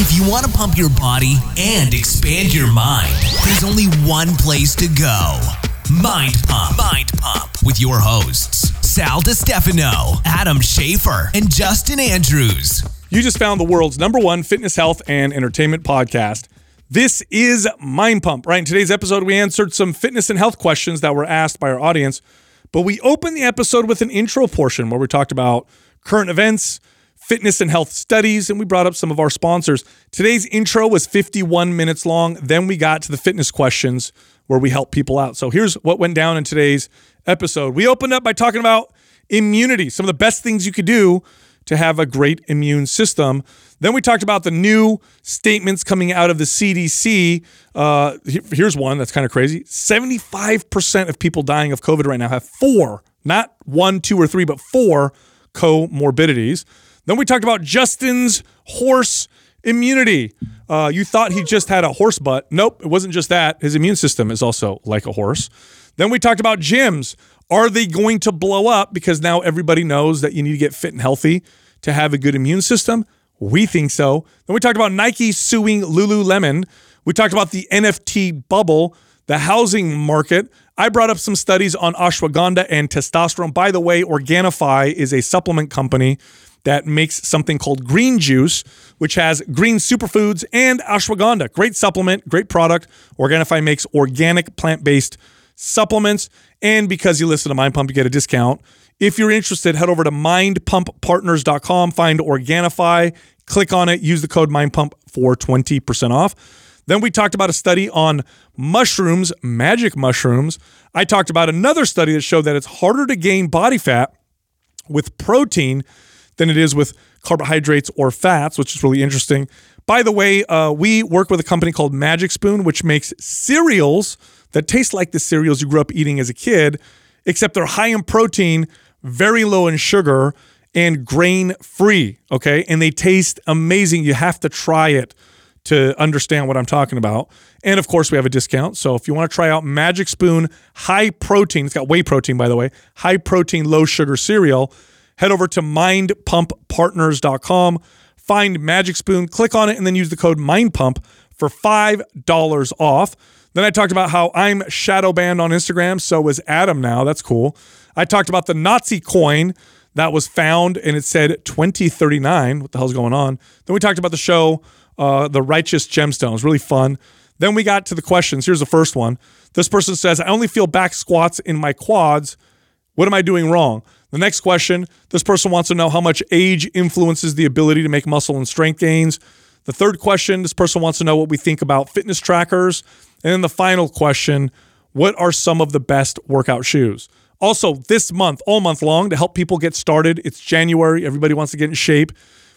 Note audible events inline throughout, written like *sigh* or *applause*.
If you want to pump your body and expand your mind, there's only one place to go. Mind Pump. Mind Pump with your hosts, Sal DiStefano, Adam Schafer, and Justin Andrews. You just found the world's number one fitness, health, and entertainment podcast. This is Mind Pump. Right in today's episode, we answered some fitness and health questions that were asked by our audience, but we opened the episode with an intro portion where we talked about current events, fitness and health studies, and we brought up some of our sponsors. Today's intro was 51 minutes long. Then we got to the fitness questions where we help people out. So here's what went down in today's episode. We opened up by talking about immunity, some of the best things you could do to have a great immune system. Then we talked about the new statements coming out of the CDC. Uh, here's one that's kind of crazy 75% of people dying of COVID right now have four, not one, two, or three, but four comorbidities. Then we talked about Justin's horse immunity. Uh, you thought he just had a horse butt. Nope, it wasn't just that. His immune system is also like a horse. Then we talked about gyms. Are they going to blow up because now everybody knows that you need to get fit and healthy to have a good immune system? We think so. Then we talked about Nike suing Lululemon. We talked about the NFT bubble, the housing market. I brought up some studies on ashwagandha and testosterone. By the way, Organifi is a supplement company that makes something called green juice, which has green superfoods and ashwagandha. Great supplement, great product. Organifi makes organic plant based supplements. And because you listen to Mind Pump, you get a discount. If you're interested, head over to mindpumppartners.com, find Organifi, click on it, use the code MindPump for 20% off. Then we talked about a study on mushrooms, magic mushrooms. I talked about another study that showed that it's harder to gain body fat with protein than it is with carbohydrates or fats, which is really interesting. By the way, uh, we work with a company called Magic Spoon, which makes cereals that taste like the cereals you grew up eating as a kid, except they're high in protein, very low in sugar, and grain free. Okay. And they taste amazing. You have to try it to understand what I'm talking about. And of course, we have a discount. So if you want to try out Magic Spoon high protein, it's got whey protein, by the way, high protein, low sugar cereal, head over to mindpumppartners.com, find Magic Spoon, click on it, and then use the code MindPump for $5 off. Then I talked about how I'm shadow banned on Instagram. So is Adam now. That's cool. I talked about the Nazi coin that was found and it said 2039. What the hell's going on? Then we talked about the show, uh, The Righteous Gemstones. Really fun. Then we got to the questions. Here's the first one. This person says, I only feel back squats in my quads. What am I doing wrong? The next question this person wants to know how much age influences the ability to make muscle and strength gains. The third question this person wants to know what we think about fitness trackers. And then the final question what are some of the best workout shoes? Also, this month, all month long, to help people get started, it's January. Everybody wants to get in shape.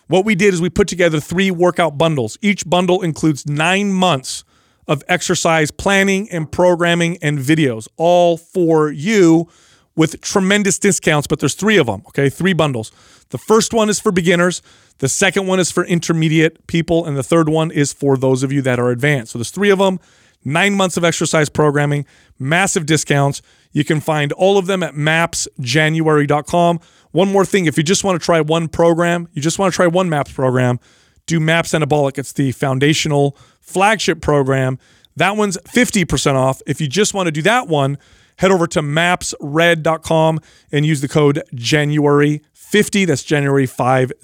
What we did is we put together three workout bundles. Each bundle includes nine months of exercise planning and programming and videos, all for you with tremendous discounts, but there's three of them, okay? Three bundles. The first one is for beginners, the second one is for intermediate people, and the third one is for those of you that are advanced. So there's three of them, nine months of exercise programming, massive discounts. You can find all of them at mapsjanuary.com. One more thing if you just want to try one program, you just want to try one MAPS program, do MAPS Anabolic. It's the foundational flagship program. That one's 50% off. If you just want to do that one, head over to mapsred.com and use the code January50. That's January 50.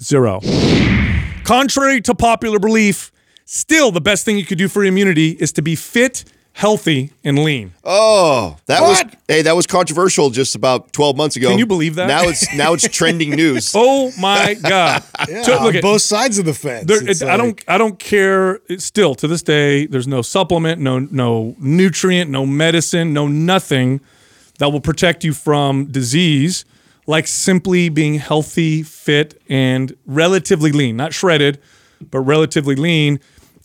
Contrary to popular belief, still the best thing you could do for immunity is to be fit, healthy, and lean. Oh, that was hey, that was controversial just about 12 months ago. Can you believe that? Now it's now it's *laughs* trending news. Oh my god! Yeah, So, on at- both sides of the fence. There, It's it- I don't. I don't care. It's still to this day, there's no supplement, no no nutrient, no medicine, no nothing that will protect you from disease, like simply being healthy, fit, and relatively lean. Not shredded, but relatively lean.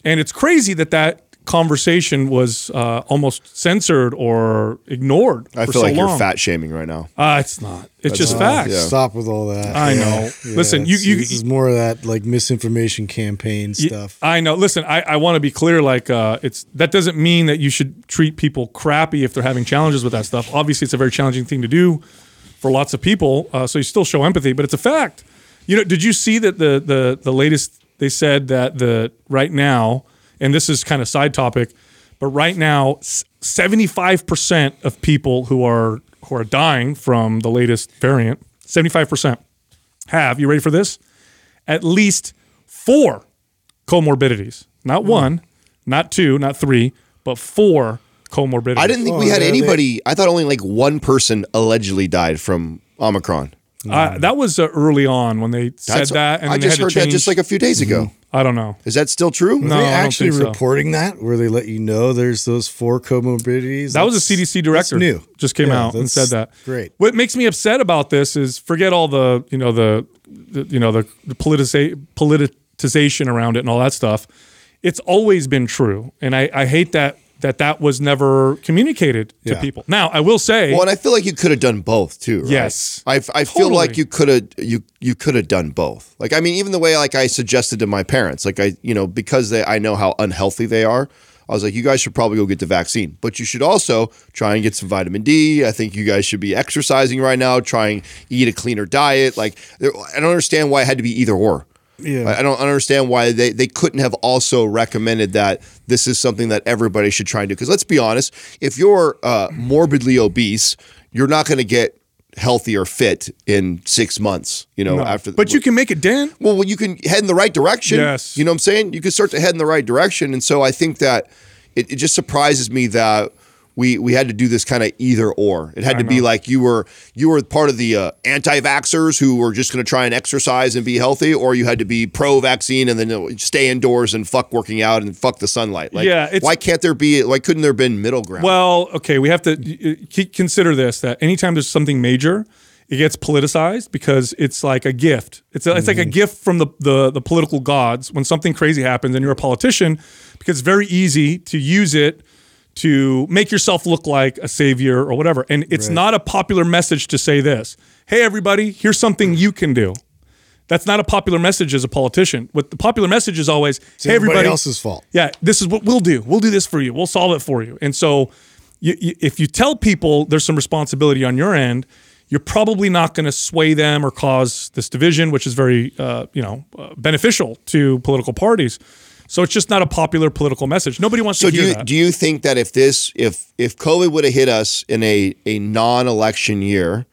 And it's crazy that that conversation was uh, almost censored or ignored. I for feel so like long. you're fat shaming right now. Uh, it's not. It's just Oh, facts. yeah. Stop with all that. I Yeah. know. Yeah, Listen, you- it's- you- this is more of that like misinformation campaign Y- stuff. I know. Listen, I, I want to be clear. Like, uh, it's that doesn't mean that you should treat people crappy if they're having challenges with that stuff. Obviously, it's a very challenging thing to do for lots of people. Uh, so you still show empathy, but it's a fact. You know, did you see that the the the latest they said that the right now, and this is kind of side topic, but right now, seventy five percent of people who are who are dying from the latest variant, seventy five percent have. You ready for this? At least four comorbidities, not one, not two, not three, but four comorbidities. I didn't think we Oh, had yeah, they- anybody. I thought only like one person allegedly died from Omicron. Uh, that was uh, early on when they said That's- that, and I then they just had heard to change. that just like a few days ago. I don't know. Is that still true? No, Are they I don't actually think so. reporting that where they let you know there's those four comorbidities? That was a That's- CDC director. That's new. Just came Yeah, out and that's said that. Great. What makes me upset about this is forget all the you know the, the you know the, the politicization around it and all that stuff. It's always been true, and I, I hate that that that was never communicated to Yeah. people. Now I will say, Well, and I feel like you could have done both too. Right? Yes. I, I feel Totally. like you could have you you could have done both. Like I mean, even the way like I suggested to my parents, like I you know because they I know how unhealthy they are. I was like, you guys should probably go get the vaccine, but you should also try and get some vitamin D. I think you guys should be exercising right now. Try and eat a cleaner diet. Like I don't understand why it had to be either or. Yeah. I I don't understand why they, they couldn't have also recommended that this is something that everybody should try and do. Because let's be honest, if you're uh, morbidly obese, you're not going to get healthy or fit in six months. You know, after. but you can make it dent. Well, well, you can head in the right direction. Yes. You know what I'm saying? You can start to head in the right direction. And so I think that it, it just surprises me that we we had to do this kind of either or. It had to be like you were you were part of the uh, anti-vaxxers who were just going to try and exercise and be healthy, or you had to be pro-vaccine and then stay indoors and fuck working out and fuck the sunlight. Like, Yeah, why can't there be? Why couldn't there have been middle ground? Well, okay, we have to uh, consider this that anytime there's something major, it gets politicized because it's like a gift. It's a, it's like a gift from the, the the political gods when something crazy happens and you're a politician because it's very easy to use it to make yourself look like a savior or whatever. And it's not a popular message to say this. Hey everybody, here's something you can do. That's not a popular message as a politician. What the popular message is always, It's hey everybody everybody, else's fault. yeah, this is what we'll do. We'll do this for you. We'll solve it for you. And so, you, you, if you tell people there's some responsibility on your end, you're probably not going to sway them or cause this division, which is very, uh, you know, uh, beneficial to political parties. So it's just not a popular political message. Nobody wants So to do hear you that. do you think that if this if if COVID would have hit us in a a non-election year,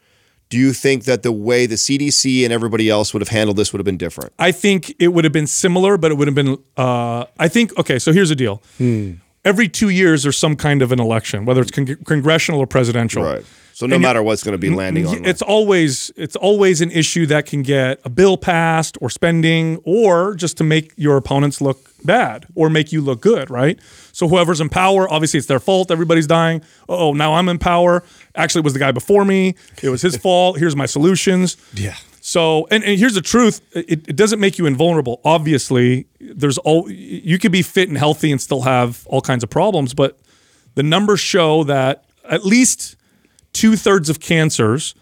do you think that the way the CDC and everybody else would have handled this would have been different? I think it would have been similar, but it would have been. Uh, I think okay. So here's the deal. Every two years, there's some kind of an election, whether it's con- congressional or presidential. Right. So no And matter what's going to be landing on, It's always it's always an issue that can get a bill passed or spending or just to make your opponents look bad or make you look good, right? So whoever's in power, obviously it's their fault. Everybody's dying. Oh, now I'm in power. Actually, it was the guy before me. It was his *laughs* fault. Here's my solutions. Yeah. So, and, and here's the truth: it, it doesn't make you invulnerable. Obviously, there's all you could be fit and healthy and still have all kinds of problems, but the numbers show that at least two thirds of cancers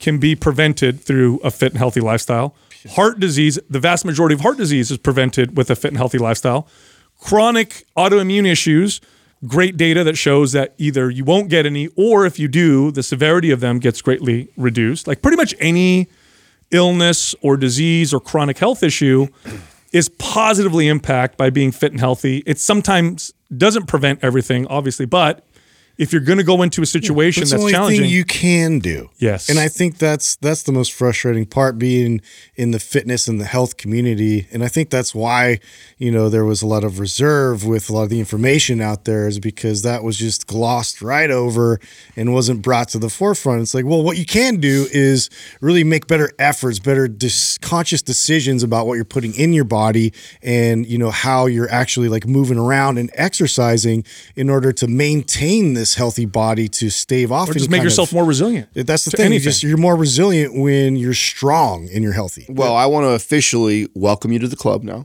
can be prevented through a fit and healthy lifestyle. Heart disease, the vast majority of heart disease is prevented with a fit and healthy lifestyle. Chronic autoimmune issues, great data that shows that either you won't get any, or if you do, the severity of them gets greatly reduced. Like pretty much any illness or disease or chronic health issue is positively impacted by being fit and healthy. It sometimes doesn't prevent everything, obviously, but if you're going to go into a situation That's the that's only challenging, thing you can do. Yes. And I think that's that's the most frustrating part being in the fitness and the health community. And I think that's why, you know, there was a lot of reserve with a lot of the information out there is because that was just glossed right over and wasn't brought to the forefront. It's like, well, what you can do is really make better efforts, better dis- conscious decisions about what you're putting in your body and, you know, how you're actually like moving around and exercising in order to maintain this healthy body to stave off or any just make kind yourself of- more resilient. that's the to thing. You just, you're more resilient when you're strong and you're healthy. well, I want to officially welcome you to the club now.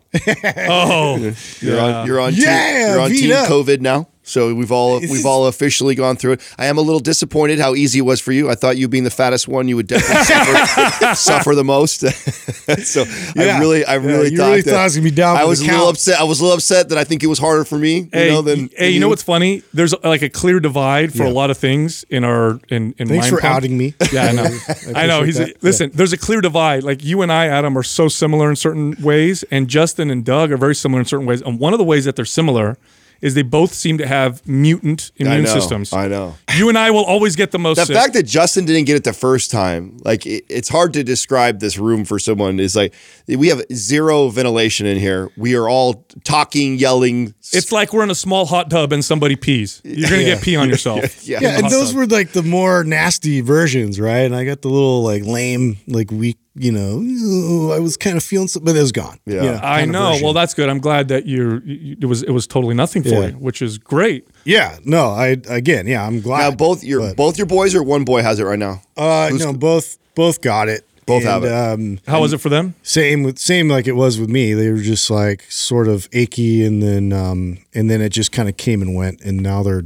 oh, *laughs* You're on you're on Yeah, team, you're on team up. COVID now. So we've all *laughs* we've all officially gone through it. I am a little disappointed how easy it was for you. I thought you being the fattest one, you would definitely suffer, *laughs* suffer the most. *laughs* so Yeah. I really, I Yeah, really you thought really that thought I was gonna be down I was a little upset. I was a little upset that I think it was harder for me. Hey, you know, than hey, you know what's funny? There's like a clear divide for a lot of things in our in in Thanks Mind for Pump. outing me. Yeah, I know. I, know. He's that. listen. There's a clear divide. Like you and I, Adam, are so similar in certain ways, and Justin and Doug are very similar in certain ways. And one of the ways that they're similar is they both seem to have mutant I immune know, systems. I know. You and I will always get the most. The sick. fact that Justin didn't get it the first time, like it, it's hard to describe this room for someone. Is like we have zero ventilation in here. We are all talking, yelling. it's like we're in a small hot tub and somebody pees. You're gonna get pee on *laughs* yourself. *laughs* yeah, Yeah, and those tub. were like the more nasty versions, right? And I got the little like lame, like weak, you know, I was kind of feeling something, but it was gone. Yeah. You know, I know. version. Well, that's good. I'm glad that you're. You, it was. It was totally nothing for Yeah. you, which is great. yeah, no, I again, yeah, I'm glad. now both your but- both your boys or one boy has it right now. uh, no, both both got it. Both have it. Um, How was it for them? same with same like it was with me. They were just like sort of achy, and then um, and then it just kind of came and went, and now they're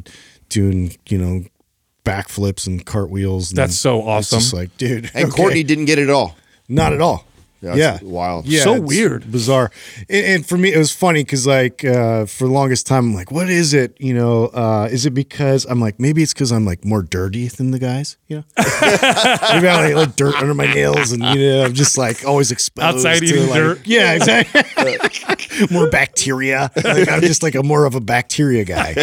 doing you know backflips and cartwheels. And That's so It's awesome. just like, dude, And *laughs* okay. Courtney didn't get it at all. Not at all. Yeah, Yeah, wild. Yeah, So weird. bizarre. And, and for me, it was funny because like uh, for the longest time, I'm like, what is it? You know, uh, is it because I'm like maybe it's because I'm like more dirty than the guys? You know, *laughs* maybe I like, like dirt under my nails, and you know, I'm just like always exposed Outside to, eating like- dirt. *laughs* Yeah, exactly. *laughs* more bacteria. Like, I'm just like a more of a bacteria guy.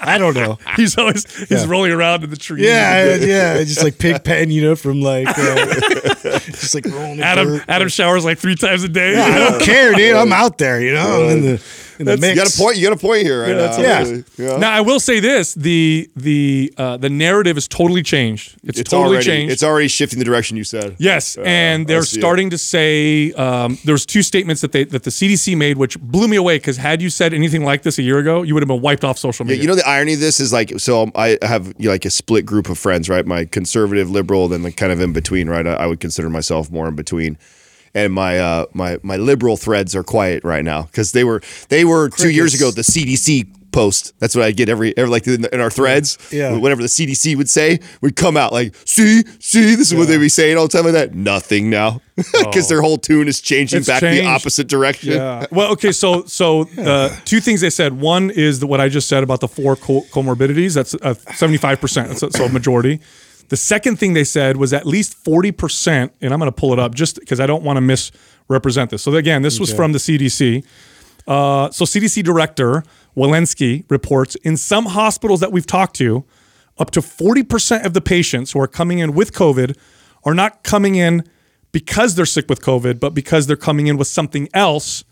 I don't know. He's always he's rolling around in the tree. Yeah, yeah, just like pig pen, you know, from like uh, just like rolling Adam dirt. Adam showers like three times a day. I don't care, dude. I'm out there, you know, I'm in the in the mix. You got a point. You got a point here right that's now. Yeah. yeah. Now I will say this: the the uh, the narrative is totally changed. It's, It's totally already changed. it's already shifting the direction you said. Yes, and they're see it. starting to say um, there was two statements that they that the CDC made, which blew me away. Because had you said anything like this a year ago, you would have been wiped off social Yeah, media. you know the irony of this is like so I have you know, like a split group of friends, right? My conservative, liberal, then like kind of in between, right? I, I would consider myself more in between. And my uh my my liberal threads are quiet right now because they were they were two years ago the CDC post. That's what I get every every like in, in our threads. Yeah. Whatever the CDC would say would come out like, see, see, this is what they be saying all the time like that. Nothing now *laughs* because their whole tune is changing It's back changed. the opposite direction. Yeah. Well, okay. So, so *laughs* uh, two things they said. One is that what I just said about the four co- comorbidities. That's seventy-five percent. So a majority. The second thing they said was at least forty percent, and I'm going to pull it up just because I don't want to misrepresent this. So again, this was from the CDC. Uh, so CDC Director Walensky reports in some hospitals that we've talked to, up to 40% of the patients who are coming in with COVID are not coming in because they're sick with COVID, but because they're coming in with something else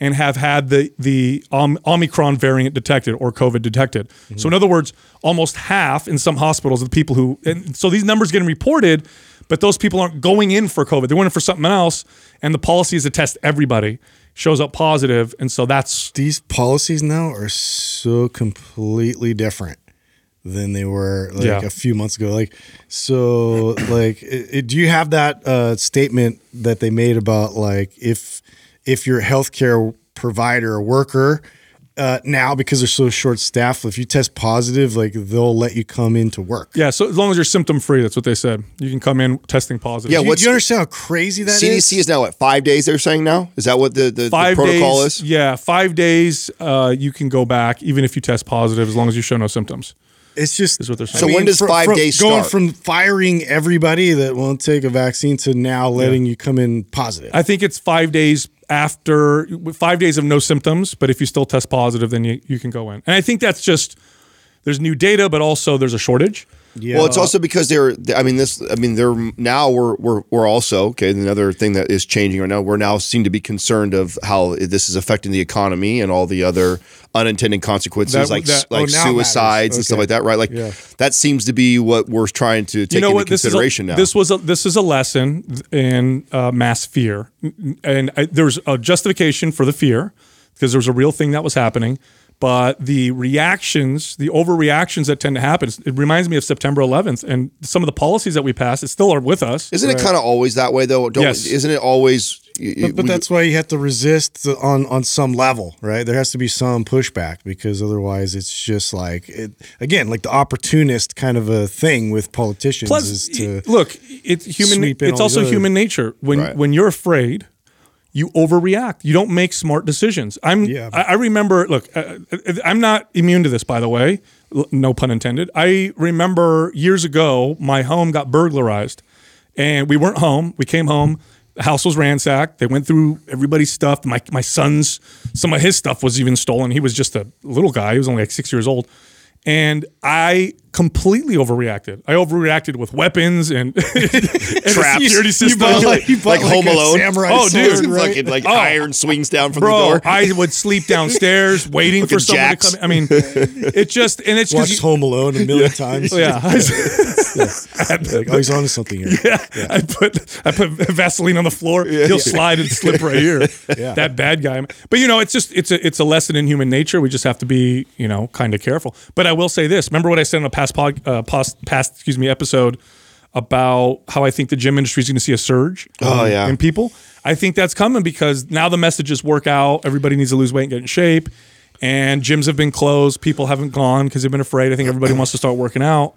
and have had the the Om- Omicron variant detected or COVID detected. So in other words, almost half in some hospitals of the people who and so these numbers getting reported, but those people aren't going in for COVID. They went in for something else, and the policy is to test everybody. Shows up positive, and so that's These policies now are so completely different than they were like Yeah. a few months ago. Like, so like, it, it- do you have that uh, statement that they made about like if if you're a healthcare provider or worker uh, now because they're so short staffed, if you test positive, like they'll let you come into work. yeah. So as long as you're symptom free, that's what they said. You can come in testing positive. Yeah, Do you, do you understand how crazy that is? CDC is now what five days? They're saying now is that what the the, the protocol days, is? Yeah, five days. Uh, you can go back even if you test positive, as long as you show no symptoms. It's just Is what they're saying. So when does fr- five from- days going start? from firing everybody that won't take a vaccine to now letting you come in positive? I think it's five days after five days of no symptoms, but if you still test positive, then you, you can go in. And I think that's just there's new data, but also there's a shortage. Yeah. Well, it's also because they're. I mean, this. I mean, they're now we're we're we're also okay. Another thing that is changing right now. We're now seem to be concerned of how this is affecting the economy and all the other unintended consequences That- like that- like oh, suicides matters. and stuff like that. Right? Like Yeah. that seems to be what we're trying to take you know into what? This is a, consideration now. this was a, this is a lesson in uh, mass fear, and I, there's a justification for the fear because there was a real thing that was happening. But the reactions, the overreactions that tend to happen, it reminds me of September 11th and some of the policies that we passed. It still are with us. Isn't it kind of always that way though? Don't, Yes. Isn't it always y- y- But, but we- that's why you have to resist on on some level, right? There has to be some pushback because otherwise, it's just like it again, like the opportunist kind of a thing with politicians Plus, is to look, it's human. sweep in It's also other- human nature. When Right. when you're afraid, you overreact. You don't make smart decisions. I'm. Yeah. I, I remember. Look, uh, uh, I'm not immune to this, by the way. No pun intended. I remember years ago, my home got burglarized, and we weren't home. We came home. The house was ransacked. They went through everybody's stuff. My my son's some of his stuff was even stolen. He was just a little guy. He was only like six years old. And I completely overreacted. I overreacted with weapons and, *laughs* and Traps. security You system. bought like- You bought like Home Alone? samurai Oh, dude. right? fucking like Oh. iron swings down from the Bro, door. I would sleep downstairs *laughs* waiting for someone jacks. to come. I mean, *laughs* it just and it's Watched because Home Alone a million times. Oh, yeah. Like, oh, he's onto something here. Yeah, I put I put Vaseline on the floor. He'll slide and slip right here. Yeah. That bad guy. But you know, it's just it's a it's a lesson in human nature. We just have to be you know kind of careful. But I will say this. Remember what I said in the past pod, uh, past, past excuse me episode about how I think the gym industry is going to see a surge. Oh, um, yeah. in people. I think that's coming because now the messages work out. Everybody needs to lose weight and get in shape. And gyms have been closed. People haven't gone because they've been afraid. I think everybody wants to start working out.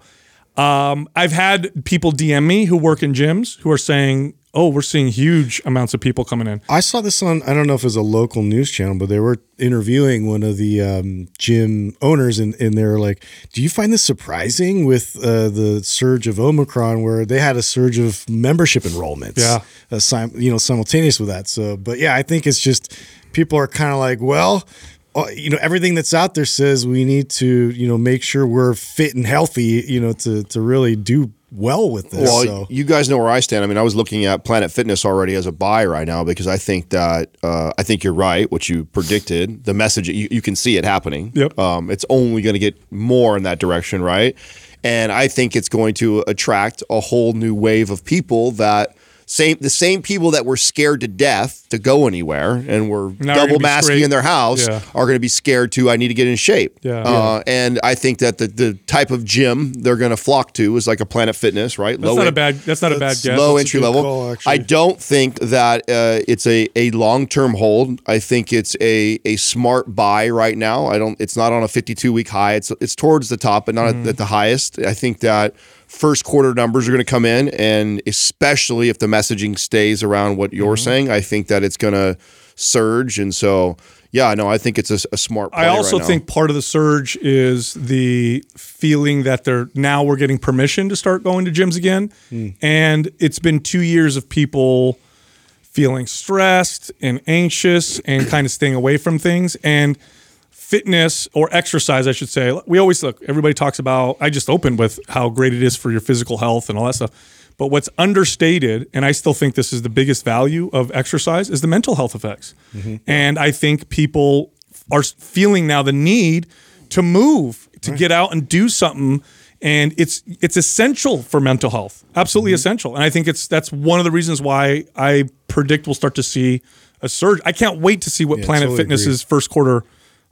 Um, I've had people DM me who work in gyms who are saying, "Oh, we're seeing huge amounts of people coming in." I saw this on I don't know if it was a local news channel, but they were interviewing one of the um, gym owners, and, and they were like, "Do you find this surprising with uh, the surge of Omicron, where they had a surge of membership enrollments? Yeah. uh, sim- you know, simultaneous with that. So, but yeah, I think it's just people are kind of like, well." Uh, You know everything that's out there says we need to, you know, make sure we're fit and healthy, you know, to to really do well with this. Well, so. you guys know where I stand. I mean, I was looking at Planet Fitness already as a buy right now because I think that uh, I think you're right. What you predicted, the message you, you can see it happening. Yep. Um, it's only going to get more in that direction, right? And I think it's going to attract a whole new wave of people that same the same people that were scared to death to go anywhere and were Now double masking in their house Yeah. are going to be scared to I need to get in shape. Yeah. Uh, and I think that the the type of gym they're going to flock to is like a Planet Fitness, right? That's not a bad. That's not a bad guess. low That's entry level. call. I don't think that uh, it's a, a long term hold. I think it's a, a smart buy right now. I don't. It's not on a 52 week high. It's it's towards the top, but not Mm. at, at the highest. I think that first quarter numbers are going to come in, and especially if the messaging stays around what you're Mm-hmm. saying, I think that it's going to surge. And so, yeah, no, I think it's a, a smart. Play I also right now. think part of the surge is the feeling that they're now we're getting permission to start going to gyms again, and it's been two years of people feeling stressed and anxious and kind of staying away from things and fitness or exercise i should say. We always look everybody talks about i just opened with how great it is for your physical health and all that stuff. But what's understated and i still think this is the biggest value of exercise is the mental health effects. Mm-hmm. And i think people are feeling now the need to move to get out and do something. And it's it's essential for mental health absolutely mm-hmm. essential. And i think it's that's one of the reasons why i predict we'll start to see a surge. I can't wait to see what planet totally fitness's first quarter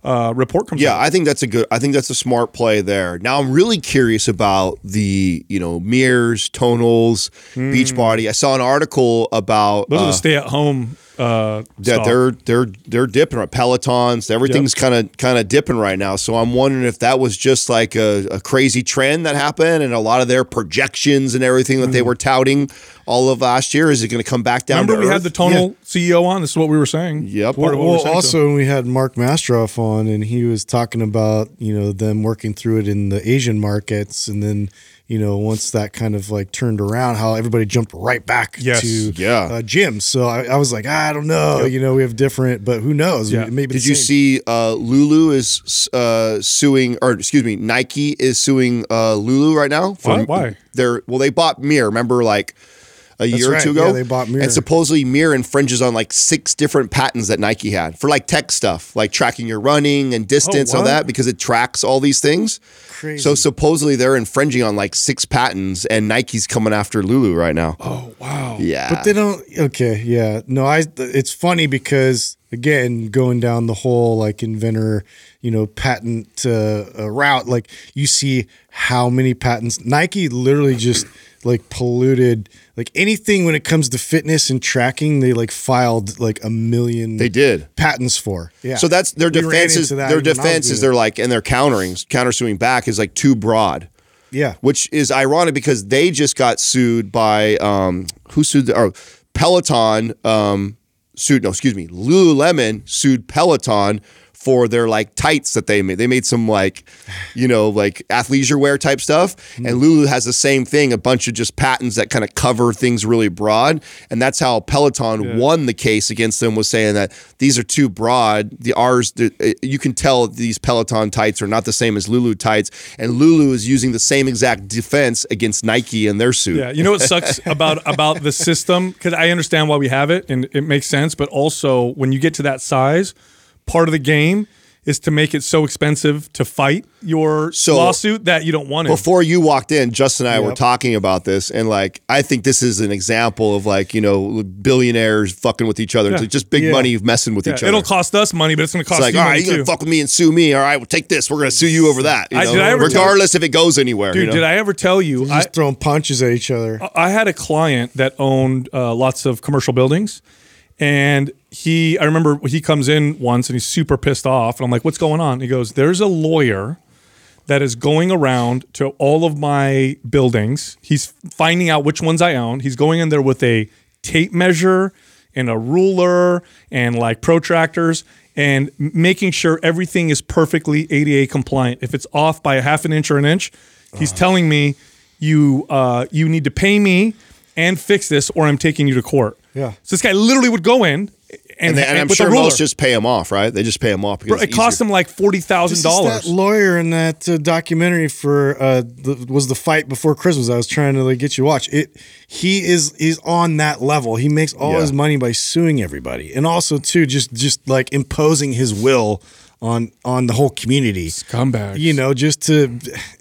uh, report comes Yeah, out I think that's a good. I think that's a smart play there. Now I'm really curious about the you know mirrors, tonals, beach Beachbody. I saw an article about those are uh, the stay at home uh that stock. they're they're they're dipping right. Pelotons, everything's kind of kind of dipping right now. So I'm wondering if that was just like a, a crazy trend that happened, and a lot of their projections and everything that they were touting all of last year. Is it going to come back down? Remember to we had earth? the tonal ceo on this is what we were saying Yep. Part of what we well, saying, also when we had Mark Mastrov on, and he was talking about you know them working through it in the Asian markets, and then you know once that kind of like turned around, how everybody jumped right back Yes. to Yeah. uh, gyms. So I, I was like, I don't know, you know, we have different, but who knows? Yeah. Maybe Did you see uh, Lulu is uh, suing, or excuse me, Nike is suing uh, Lulu right now? for- What? Why? They're well, they bought Mir. Remember, like a year or two ago, Yeah, they bought Mir. and supposedly Mir infringes on like six different patents that Nike had for like tech stuff, like tracking your running and distance, all that, because it tracks all these things. Crazy. So supposedly they're infringing on like six patents, and Nike's coming after Lulu right now. oh wow Yeah, But they don't. Okay, yeah. No, I. It's funny because again, going down the whole like inventor, you know, patent uh, uh, route, like you see how many patents Nike literally just like polluted like anything when it comes to fitness and tracking. They like filed like a million. They did. patents for. Yeah. So that's their We ran defense is that their even when I was defense is they're like and they're countering countersuing back is like too broad. yeah. which is ironic because they just got sued by um, who sued the, or Peloton um, sued no excuse me Lululemon sued Peloton for their like tights that they made. They made some like you know like athleisure wear type stuff, and Lulu has the same thing. A bunch of just patents that kind of cover things really broad, and that's how Peloton won the case against them. Was saying that these are too broad. The ours uh, you can tell these Peloton tights are not the same as Lulu tights, and Lulu is using the same exact defense against Nike and their suit. Yeah, you know what sucks *laughs* about about the system because I understand why we have it and it makes sense, but also when you get to that size, part of the game is to make it so expensive to fight your So- lawsuit that you don't want it. Before you walked in, Justin and I were talking about this, and like I think this is an example of like you know billionaires fucking with each other. It's like just big Yeah. money messing with Yeah, each other. it'll cost us money, but it's going to cost It's like, you all money you're too. gonna fuck with me and sue me. All right, we'll take this. We're gonna sue you over that. you I- know? did I ever tell- regardless if it goes anywhere. Dude, you know? did I ever tell you? I, Just throwing punches at each other. I had a client that owned uh, lots of commercial buildings, and he, I remember he comes in once and he's super pissed off, and I'm like, "What's going on?" He goes, "There's a lawyer that is going around to all of my buildings. He's finding out which ones I own. He's going in there with a tape measure and a ruler and like protractors." And making sure everything is perfectly ADA compliant. If it's off by a half an inch or an inch, he's telling me you uh, you need to pay me and fix this, or I'm taking you to court. Yeah. So this guy literally would go in and, and, they- and I'm with sure most just pay them off, right? They just pay them off because Bro, it cost easier. him like forty thousand This is that dollars. lawyer in that uh, documentary for uh, the, was the fight before Christmas. I was trying to like get you to watch it. He is he's on that level. He makes all Yeah. his money by suing everybody, and also too just just like imposing his will on on the whole community. Scumbags. You know, just to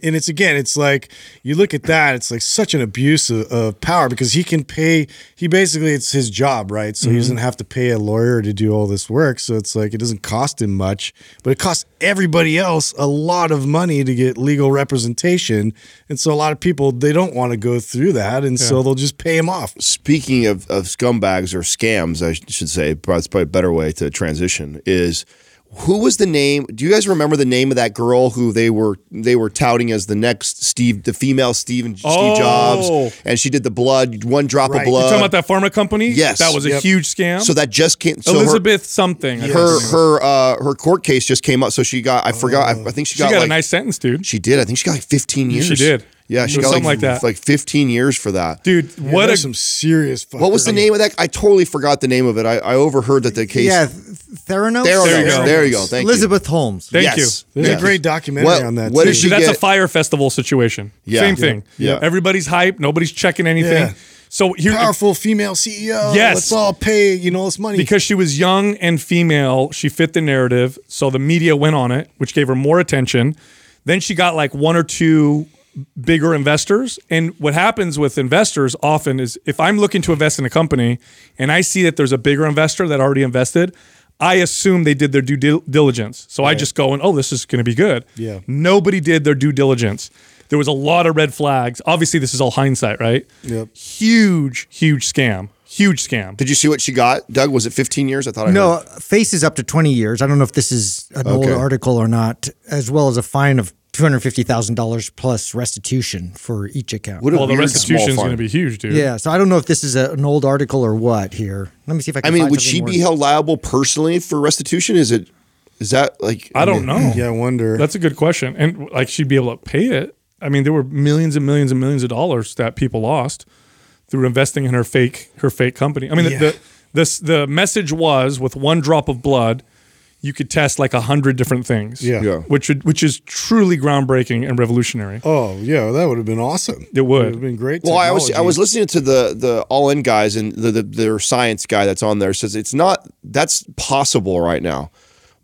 and it's again, it's like you look at that, it's like such an abuse of, of power because he can pay. He basically it's his job, right? So he mm-hmm. doesn't have to pay a lawyer to do all this work. So it's like it doesn't cost him much, but it costs everybody else a lot of money to get legal representation. And so a lot of people they don't want to go through that, and so they'll just pay him off. Speaking of, of scumbags or scams, I should say, probably- it's probably a better way to transition. Is who was the name? Do you guys remember the name of that girl who they were they were touting as the next Steve, the female Steve and Oh. Steve Jobs, and she did the blood, one drop Right. of You're blood. talking about that pharma company? Yes. that was a huge scam. so that just came. So her- Elizabeth something. I her think. her uh, her court case just came up. So she got I forgot. I, I think she she got, got, like a nice sentence, dude. she did. I think she got like 15 years. She did. Yeah, she got something like, like that. like 15 years for that. Dude, Yeah, what a some serious. What was the name of that? I totally forgot the name of it. I, I overheard that the case. Yeah, Theranos. There, There you you go. go. There you go. Thank you. Elizabeth Holmes. Thank Yes. you. There's Yeah. a great documentary What- on that. what too. did she that's get- a Fyre Festival situation. Yeah. Same thing. Yeah. Everybody's hype. Nobody's checking anything. Yeah. So here, powerful female CEO. Yes. let's all pay you know this money because she was young and female, she fit the narrative. So the media went on it, which gave her more attention. Then she got like one or two bigger investors. And what happens with investors often is if I'm looking to invest in a company and I see that there's a bigger investor that already invested, I assume they did their due diligence. So I just go and, oh, this is going to be good. Yeah. Nobody did their due diligence. There was a lot of red flags. Obviously, this is all hindsight, right? Yep. Huge, huge scam. Huge scam. Did you see what she got? Doug, was it 15 years? I thought I No, heard. face is up to 20 years. I don't know if this is an Okay. old article or not, as well as a fine of $250,000 plus restitution for each account. What Well, the restitution is going to be huge, dude. yeah, so I don't know if this is a, an old article or what here. Let me see if I can I mean, find would she more. be held liable personally for restitution? Is it, is that like, I don't know. yeah I wonder That's a good question. And like she'd be able to pay it. I mean, there were millions and millions and millions of dollars that people lost through investing in her fake her fake company. I mean, Yeah. the, the this the message was with one drop of blood, you could test like a hundred different things. Yeah. Yeah. Which would, which is truly groundbreaking and revolutionary. oh yeah that would have been awesome It would. have been great Well, I was I was listening to the the All In guys and the, the their science guy that's on there says it's not that's possible right now,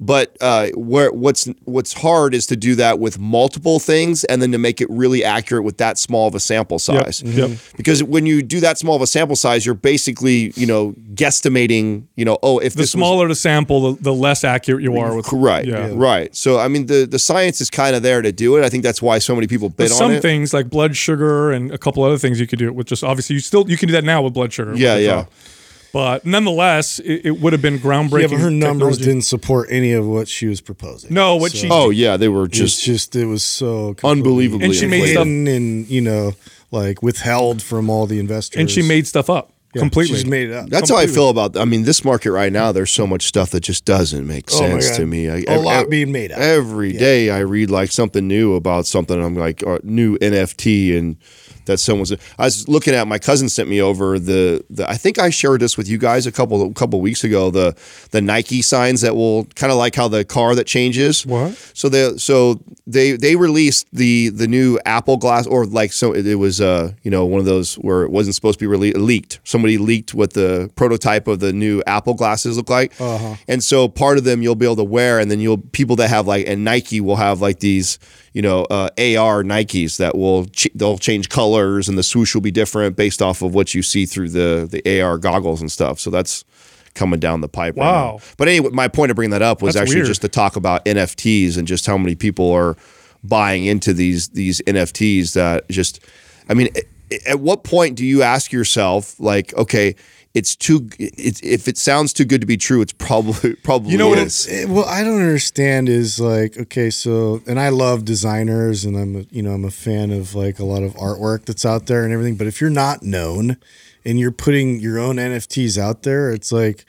But uh, where what's what's hard is to do that with multiple things, and then to make it really accurate with that small of a sample size. Yep. Because when you do that small of a sample size, you're basically you know guesstimating. You know, oh, if The this was- smaller the sample, the, the less accurate you are with Right, Yeah. right. So I mean, the the science is kind of there to do it. I think that's why so many people bid But on some things like blood sugar and a couple other things you could do it with just obviously you still you can do that now with blood sugar. Yeah, yeah. uh, But nonetheless, it, it would have been groundbreaking. Yeah, but her numbers technology. didn't support any of what she was proposing. No, what she oh yeah, they were just just just it was so unbelievably And she made inflated. stuff- hidden and you know like withheld from all the investors. and she made stuff up Yeah, completely. She's made it up. That's how I feel about. I mean, this market right now. There's so much stuff that just doesn't make Oh my sense God. to me. I, A lot being made up. Every day I read like something new about something. I'm like or new NFT and that someone's. I was looking at my cousin sent me over the the. I think I shared this with you guys a couple a couple weeks ago. The the Nike signs that will kind of like how the car that changes. What? So they so they they released the the new Apple Glass or like so it, it was uh you know one of those where it wasn't supposed to be released leaked. Somebody leaked what the prototype of the new Apple glasses look like, and so part of them you'll be able to wear, and then you'll people that have like and Nike will have like these you know uh, AR Nikes that will ch- they'll change colors and the swoosh will be different based off of what you see through the the AR goggles and stuff. So that's coming down the pipe. right Wow. now. But anyway, my point of bringing that up was That's actually weird. just to talk about NFTs and just how many people are buying into these these NFTs that just I mean at what point do you ask yourself like okay it's too it's if it sounds too good to be true it's probably *laughs* probably You know what is. Eh, Well, I don't understand is like okay, so and I love designers and I'm a, you know I'm a fan of like a lot of artwork that's out there and everything. But if you're not known and you're putting your own NFTs out there, it's like,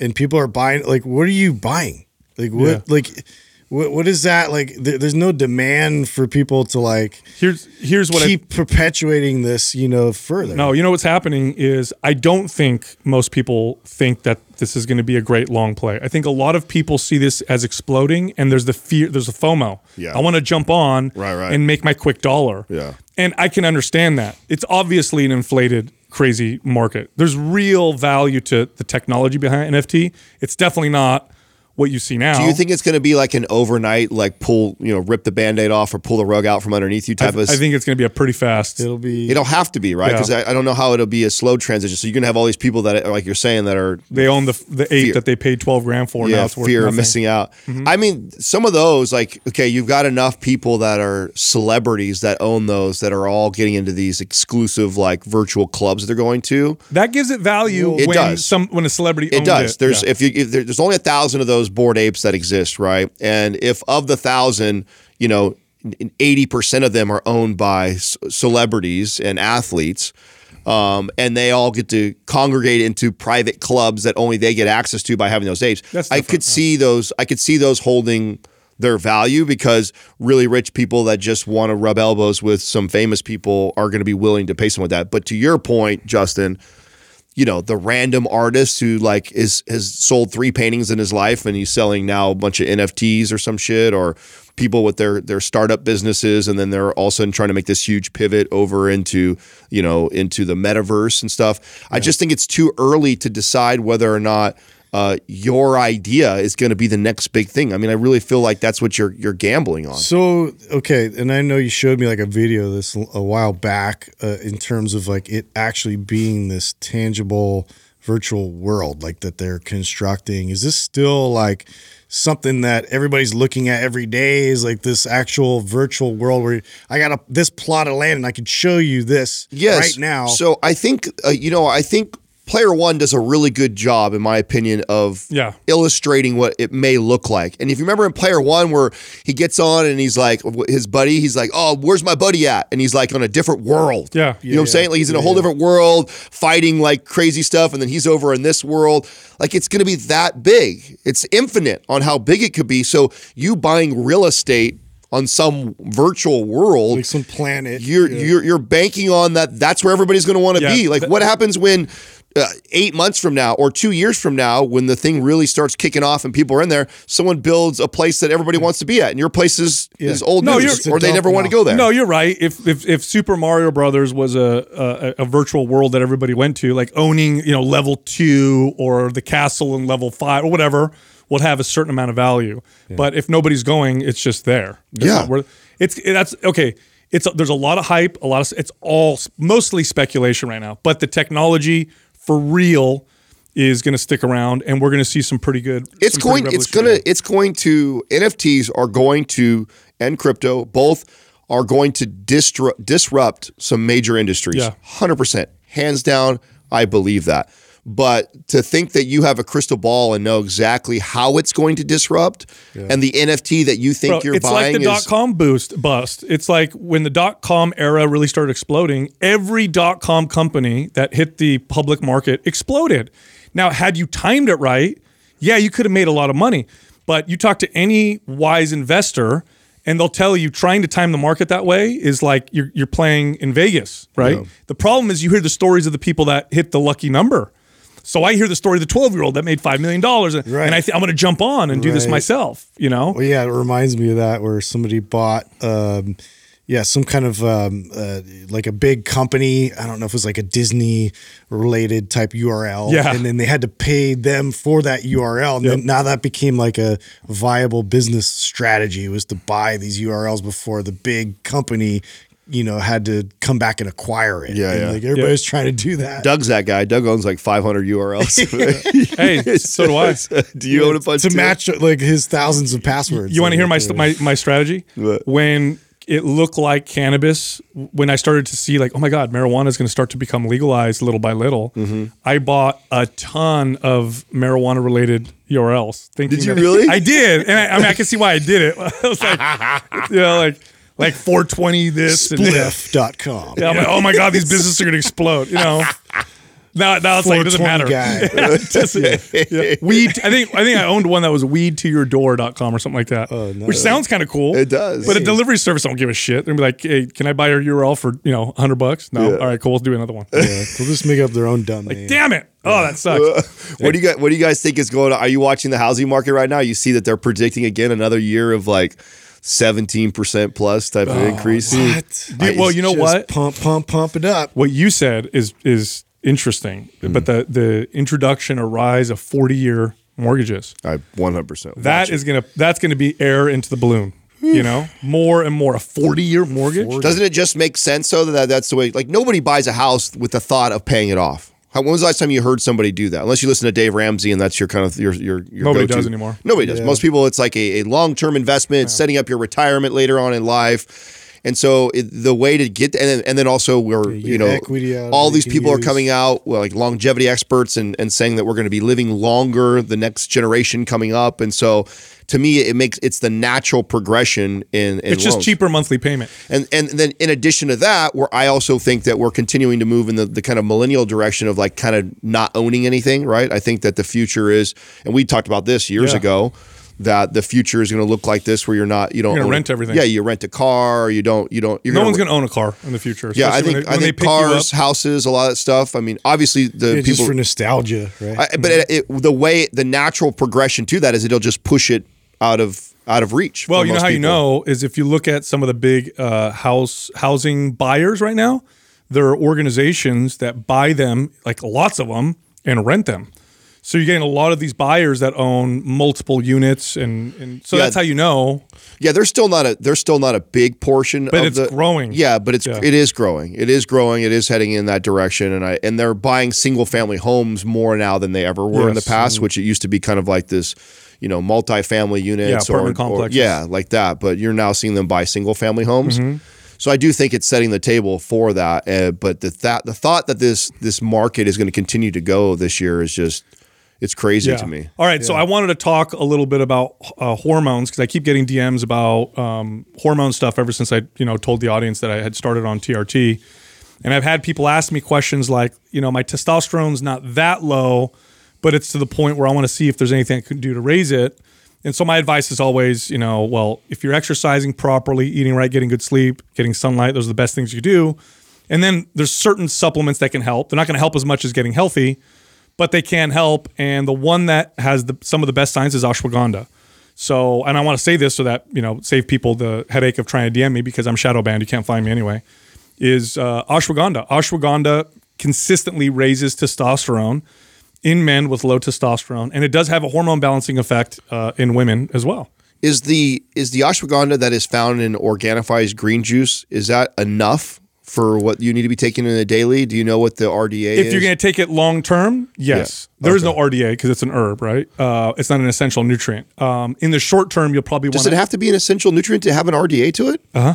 and people are buying like, what are you buying? Like what Yeah. like. What, what is that like? There, there's no demand for people to like Here's here's what I keep perpetuating this, you know, further. No, you know what's happening is I don't think most people think that this is going to be a great long play. I think a lot of people see this as exploding, and there's the fear, there's a FOMO. Yeah. I want to jump on Right, right. and make my quick dollar. Yeah. and I can understand that. It's obviously an inflated, crazy market. There's real value to the technology behind NFT. It's definitely not what you see now. do you think it's going to be like an overnight like pull you know rip the band-aid off or pull the rug out from underneath you I, type of I think it's going to be a pretty fast. it'll be It'll have to be right Yeah. because I, I don't know how it'll be a slow transition. So you're gonna have all these people that, are, like you're saying, that are They own the the eight Fear. that they paid twelve grand for. now yeah it's worth fear of nothing. missing out. Mm-hmm. I mean, some of those like okay, you've got enough people that are celebrities that own those that are all getting into these exclusive like virtual clubs that they're going to. That gives it value It when does. some when a celebrity It owns does. It. There's Yeah. if you if there, there's only a thousand of those Bored Apes that exist, right? And if of the thousand, you know, eighty percent of them are owned by celebrities and athletes. Um, and they all get to congregate into private clubs that only they get access to by having those apes. I could see those. I could see those holding their value because really rich people that just want to rub elbows with some famous people are going to be willing to pay some of that. But to your point, Justin, you know the random artist who like is has sold three paintings in his life and he's selling now a bunch of NFTs or some shit or people with their their startup businesses and then they're all of a sudden trying to make this huge pivot over into you know into the metaverse and stuff. I just think it's too early to decide whether or not uh, your idea is going to be the next big thing. I mean, I really feel like that's what you're you're gambling on. So okay, and I know you showed me like a video of this a while back uh, in terms of like it actually being this tangible virtual world like that they're constructing. Is this still like something that everybody's looking at every day? Is like this actual virtual world where I got a, this plot of land and I could show you this yes. right now. So I think uh, you know I think player one does a really good job, in my opinion, of Yeah. illustrating what it may look like. And if you remember in player one, where he gets on and he's like his buddy, he's like, "Oh, where's my buddy at?" And he's like on a different world. Yeah. you know what I'm saying? Like he's in a whole different world, fighting like crazy stuff, and then he's over in this world. Like it's going to be that big. It's infinite on how big it could be. So you buying real estate on some virtual world like some planet. you're Yeah. you're you're banking on that that's where everybody's going to want to Yeah, be like th- what happens when uh, eight months from now or two years from now when the thing really starts kicking off and people are in there someone builds a place that everybody wants to be at and your place is, is old No, news or they never want to go there No, you're right. If if, if Super Mario Brothers was a, a a virtual world that everybody went to, like owning you know level two or the castle in level five or whatever, will have a certain amount of value. But if nobody's going, it's just there. It's Yeah. worth- it's that's okay. It's there's a lot of hype, a lot of it's all mostly speculation right now. But the technology for real is going to stick around, and we're going to see some pretty good. it's going it's gonna it's going to nfts are going to and crypto both are going to disrupt disrupt some major industries Yeah. 100% hands down i believe that but to think that you have a crystal ball and know exactly how it's going to disrupt and the nft that you think Bro, you're buying. it's like the dot com boost bust. It's like when the dot com era really started exploding, every dot com company that hit the public market exploded. Now, had you timed it right, yeah, you could have made a lot of money. But you talk to any wise investor, and they'll tell you trying to time the market that way is like you're, you're playing in Vegas, right? The problem is you hear the stories of the people that hit the lucky number. So I hear the story of the 12 year old that made $5 million, and, Right. and I th- I'm going to jump on and do this myself, you know? Well, yeah, it reminds me of that where somebody bought, um, yeah, some kind of um, uh, like a big company. I don't know if it was like a Disney related type URL. Yeah. And then they had to pay them for that URL. And Yep. then now that became like a viable business strategy was to buy these URLs before the big company, you know, had to come back and acquire it. Yeah, yeah. Like everybody's trying to do that. Doug's that guy. Doug owns like 500 URLs. *laughs* *laughs* Hey, so do I. *laughs* Do you own a bunch to too? match like his thousands of passwords. You want to hear my, my my strategy? What? When it looked like cannabis, when I started to see like, oh my god, marijuana is going to start to become legalized little by little, Mm-hmm. I I bought a ton of marijuana related URLs. Thinking Did you really? I did, and I, I mean, I can see why I did it. I was like, you know, like like 420 this Spliff.com. yeah, I'm like, oh my god, these businesses are going to explode. You know. Now, now it's like it doesn't matter. guy. *laughs* Doesn't- yeah. Weed. I think I think I owned one that was weedtoyourdoor.com or something like that. Oh, nice. Which sounds kind of cool. It does. But a delivery service don't give a shit. They'll be like, hey, can I buy your URL for, you know, 100 bucks? No. Yeah. All right, cool. Let's do another one. Yeah, they'll just make up their own domain. Damn it. Oh, that sucks. *laughs* what do you guys What do you guys think is going on? Are you watching the housing market right now? You see that they're predicting again another year of like seventeen percent plus type of increase. What? Dude, well, you know Just what? Pump, pump, pump it up. What you said is is interesting. Hmm. But the the introduction or rise of 40 year mortgages. I one hundred percent. That is gonna that's gonna be air into the balloon. You know, more and more. A 40 year mortgage. Doesn't it just make sense though that that's the way? Like nobody buys a house with the thought of paying it off. How, when was the last time you heard somebody do that? Unless you listen to Dave Ramsey and that's your kind of your your, your Nobody go-to. does anymore. Nobody does. Most people, it's like a, a long term investment, setting up your retirement later on in life. And so it, the way to get and then, and then also we're get you know equity all these you can people are coming out well, like longevity experts and and saying that we're going to be living longer the next generation coming up and so to me it makes it's the natural progression in, in It's just cheaper monthly payment. And and then in addition to that, where I also think that we're continuing to move in the, the kind of millennial direction of like kind of not owning anything, right? I think that the future is, and we talked about this years Yeah. ago, that the future is going to look like this, where you're not, you don't You're own- rent everything. Yeah, you rent a car, you don't, you don't. You're No gonna, one's going to own a car in the future. Yeah, I think when they, when I think pick you up. cars, houses, a lot of that stuff. I mean, obviously the Yeah, people. just for nostalgia, right? I, but it, it, the way the natural progression to that is it'll just push it out of out of reach. Well, you know most how you know is if you look at some of the big uh, house housing buyers right now, there are organizations that buy them, like lots of them, and rent them. So you're getting a lot of these buyers that own multiple units, and, and so Yeah. that's how you know. Yeah, there's still not a there's still not a big portion, But of it's the, growing. Yeah, but it's Yeah. it is growing. It is growing. It is heading in that direction, and I and they're buying single family homes more now than they ever were in the Yes. Mm-hmm. past, which it used to be kind of like this, you know, multi-family units or, apartment or complexes. yeah, like that. But you're now seeing them buy single family homes. Mm-hmm. So I do think it's setting the table for that. Uh, but the that the thought that this this market is going to continue to go this year is just it's crazy to me. All right, so I wanted to talk a little bit about uh, hormones because I keep getting DMs about um, hormone stuff ever since I, you know, told the audience that I had started on TRT, and I've had people ask me questions like, you know, my testosterone's not that low, but it's to the point where I want to see if there's anything I can do to raise it. And so my advice is always, you know, well, if you're exercising properly, eating right, getting good sleep, getting sunlight, those are the best things you do. And then there's certain supplements that can help. They're not going to help as much as getting healthy, but they can't help. And the one that has the, some of the best science is ashwagandha. So, and I want to say this so that you know save people the headache of trying to DM me because I'm shadow banned. You can't find me anyway. Is uh, ashwagandha? Ashwagandha consistently raises testosterone in men with low testosterone, and it does have a hormone balancing effect uh, in women as well. Is the is the ashwagandha that is found in Organifi's green juice is that enough for what you need to be taking in a daily? Do you know what the RDA is? If is? you're going to take it long term, yes. Yeah. There is no RDA because it's an herb, right? Uh, it's not an essential nutrient. Um, in the short term, you'll probably want to- Does it have to be an essential nutrient to have an RDA to it? Uh huh.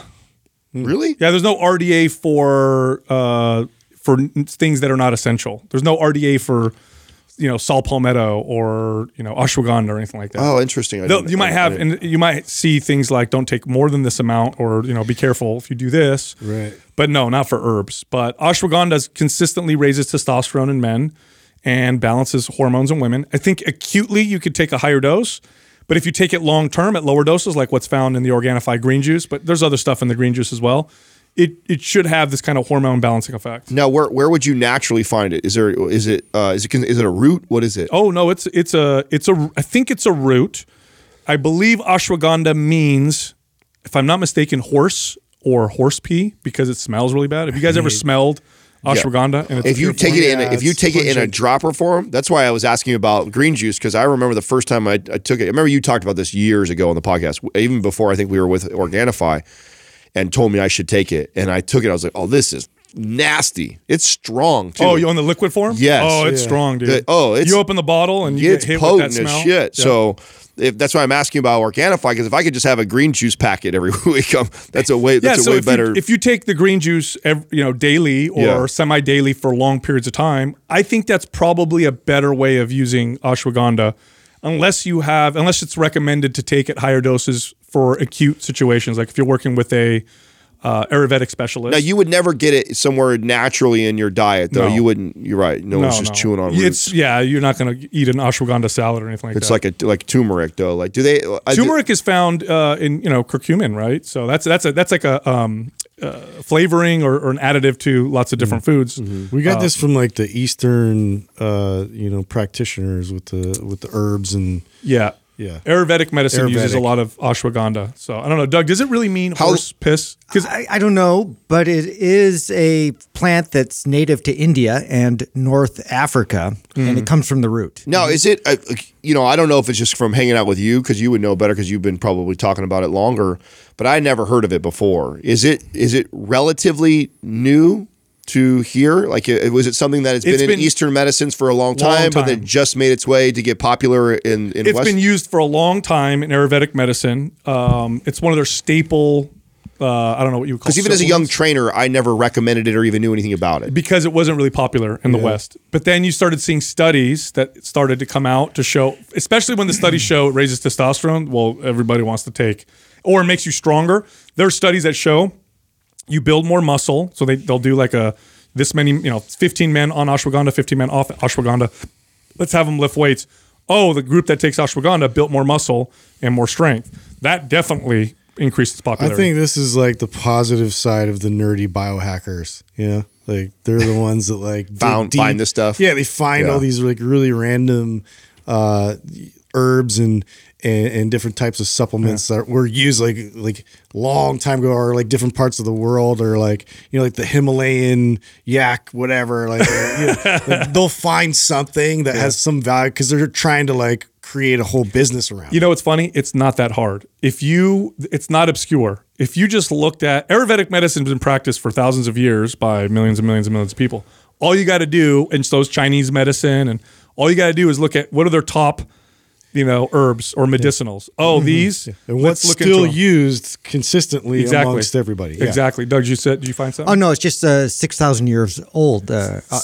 Really? Yeah, there's no RDA for uh, for things that are not essential. There's no RDA for you know saw palmetto or you know ashwagandha or anything like that. Oh, interesting. Though you might have, and you might see things like don't take more than this amount, or you know, be careful if you do this. Right. But no, not for herbs. But ashwagandha consistently raises testosterone in men and balances hormones in women. I think acutely you could take a higher dose, but if you take it long term at lower doses, like what's found in the Organifi green juice, but there's other stuff in the green juice as well. It it should have this kind of hormone balancing effect. Now, where where would you naturally find it? Is there is it uh, is it is it a root? What is it? Oh no, it's it's a it's a I think it's a root. I believe ashwagandha means, if I'm not mistaken, horse or horse pee because it smells really bad. Have you guys ever *laughs* smelled ashwagandha? And if you take form? it in, Yeah, if you take it in a dropper form, that's why I was asking about green juice because I remember the first time I, I took it. I remember you talked about this years ago on the podcast, even before I think we were with Organifi, and told me I should take it, and I took it. I was like, oh, this is nasty. It's strong too. Oh, you're on the liquid form? Yes. Oh, it's Yeah. strong, dude. The- oh, it's- you open the bottle and you it's get hit with that potent smell. as shit. Yeah. So if that's why I'm asking about Organifi because if I could just have a green juice packet every *laughs* week, um, that's a way yeah, that's so a way if better. You, if you take the green juice, ev you know, daily or Yeah. semi-daily for long periods of time, I think that's probably a better way of using ashwagandha, unless you have, unless it's recommended to take at higher doses for acute situations, like if you're working with a uh, Ayurvedic specialist. now you would never get it somewhere naturally in your diet, though. No. You wouldn't. You're right. No, one's just chewing on roots. It's yeah, you're not going to eat an ashwagandha salad or anything like It's that. It's like a like turmeric though. Like do they I- Turmeric is found uh, in you know curcumin, right? So that's that's a that's like a um, uh, flavoring or, or an additive to lots of different foods. We got this from like the Eastern, uh, you know, practitioners with the with the herbs and Yeah, Yeah. Ayurvedic medicine uses a lot of ashwagandha. So I don't know, Doug. Does it really mean How- horse piss? Because I, I don't know, but it is a plant that's native to India and North Africa, and it comes from the root. Now, is it, uh, you know, I don't know if it's just from hanging out with you because you would know better because you've been probably talking about it longer, but I never heard of it before. Is it is it relatively new to here? Like, uh, was it something that has been It's in Eastern medicines for a long time, but that time. just made its way to get popular in, in it's West? been used for a long time in Ayurvedic medicine. Um, it's one of their staple. Uh, I don't know what you would call. Because even as a young trainer, I never recommended it or even knew anything about it. because it wasn't really popular in the West. But then you started seeing studies that started to come out to show, especially when the studies show it raises testosterone. Well, everybody wants to take, or it makes you stronger. There are studies that show you build more muscle. So they they'll do like a this many, you know, 15 men on ashwagandha, 15 men off ashwagandha. Let's have them lift weights. Oh, the group that takes ashwagandha built more muscle and more strength. That definitely increased its popularity. I think this is like the positive side of the nerdy biohackers. You know, like they're the ones that like dig Found- find this stuff. Yeah, they find Yeah. all these like really random uh, herbs and, and and different types of supplements that were used like like long time ago or like different parts of the world or like you know like the Himalayan yak whatever like, you know, *laughs* like, they'll find something that has some value because they're trying to like create a whole business around. You know what's funny? It's not that hard. If you, it's not obscure. If you just looked at Ayurvedic medicine has been practiced for thousands of years by millions and millions and millions of people. All you got to do, and so is Chinese medicine, and all you got to do is look at what are their top, you know, herbs or medicinals. Oh, these. yeah. and let's what's look still used consistently exactly amongst everybody. Yeah. Exactly. Doug, you said, did you find something? Oh no, it's just uh, six thousand years old. Uh, uh,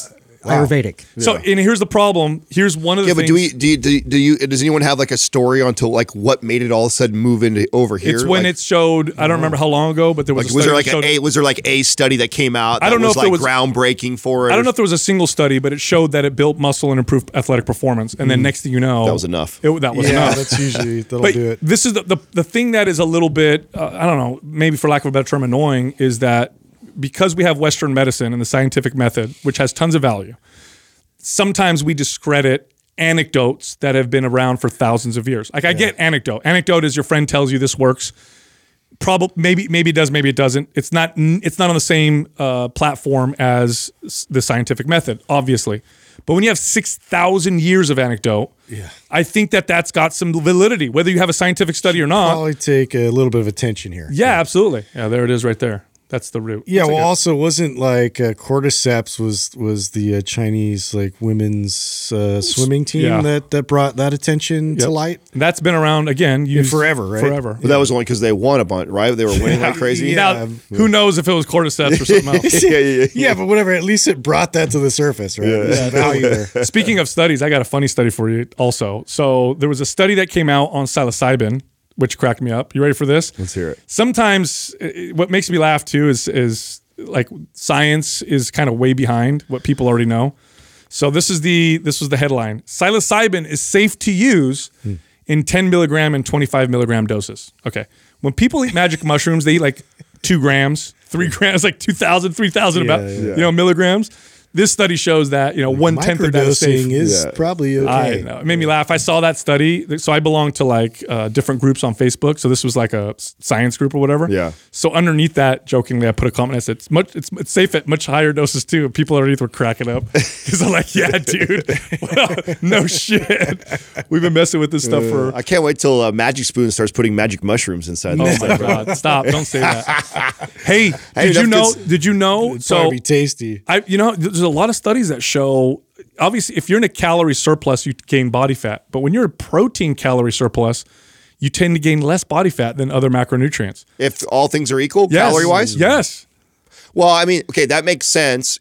Ayurvedic. So, and here's the problem. Here's one of the Yeah, but do we do you, do, you, do you does anyone have like a story onto like what made it all of a sudden move into over here? it's when Like- it showed. I don't remember how long ago, but there was. Like, a was study there like that showed- a, was there like a study that came out? That I don't know was if there like was- groundbreaking for it. I don't know if there was a single study, but it showed that it built muscle and improved athletic performance. And then next thing you know, Mm. That was enough. It, that was Yeah, enough. that's usually *laughs* that'll but do it. this is the, the the thing that is a little bit uh, I don't know, maybe for lack of a better term, annoying is that because we have Western medicine and the scientific method, which has tons of value, sometimes we discredit anecdotes that have been around for thousands of years. Like I get anecdote. Anecdote is your friend tells you this works. Probably maybe maybe it does maybe it doesn't. It's not it's not on the same uh, platform as the scientific method, obviously. But when you have 6,000 years of anecdote, Yeah. I think that that's got some validity, whether you have a scientific study or not. Probably take a little bit of attention here. yeah, absolutely. Yeah, there it is right there. That's the root. Yeah, That's well, good- also wasn't like uh, cordyceps was was the uh, Chinese like women's uh, swimming team Yeah. that that brought that attention to Yep. light. that's been around again used forever, right? Forever. But that was only because they won a bunch, right? They were *laughs* winning like crazy. Yeah. Now, who knows if it was cordyceps or something *laughs* else? yeah, yeah, yeah. Yeah, but whatever. At least it brought that to the surface, right? There's some value there. Speaking of studies, I got a funny study for you also. So there was a study that came out on psilocybin, which cracked me up. You ready for this? Let's hear it. Sometimes uh, what makes me laugh too is is like science is kind of way behind what people already know. So this is the this was the headline: psilocybin is safe to use in 10 milligram and 25 milligram doses. Okay, when people eat magic *laughs* mushrooms, they eat like two grams, three *laughs* grams, like 2,000, 3,000 about Yeah, you know milligrams. This study shows that you know one tenth of that is safe. Is Yeah. probably I know. It made me laugh. I saw that study. So I belong to like uh, different groups on Facebook. So this was like a science group or whatever. Yeah. So underneath that, jokingly, I put a comment. I said, "It's much. It's, it's safe at much higher doses too." People underneath were cracking up *laughs* because I'm like, "Yeah, dude. Well, *laughs* no shit. We've been messing with this stuff for." I can't wait till uh, Magic Spoon starts putting magic mushrooms inside. Oh this my god! *laughs* Stop! Don't say that. Hey, Hey, did you know? cons- Did you know? It'd So be tasty. I, you know, there's a lot of studies that show obviously if you're in a calorie surplus, you gain body fat. But when you're a protein calorie surplus, you tend to gain less body fat than other macronutrients. If all things are equal, Yes. calorie wise. Yes. Well, I mean, okay, that makes sense.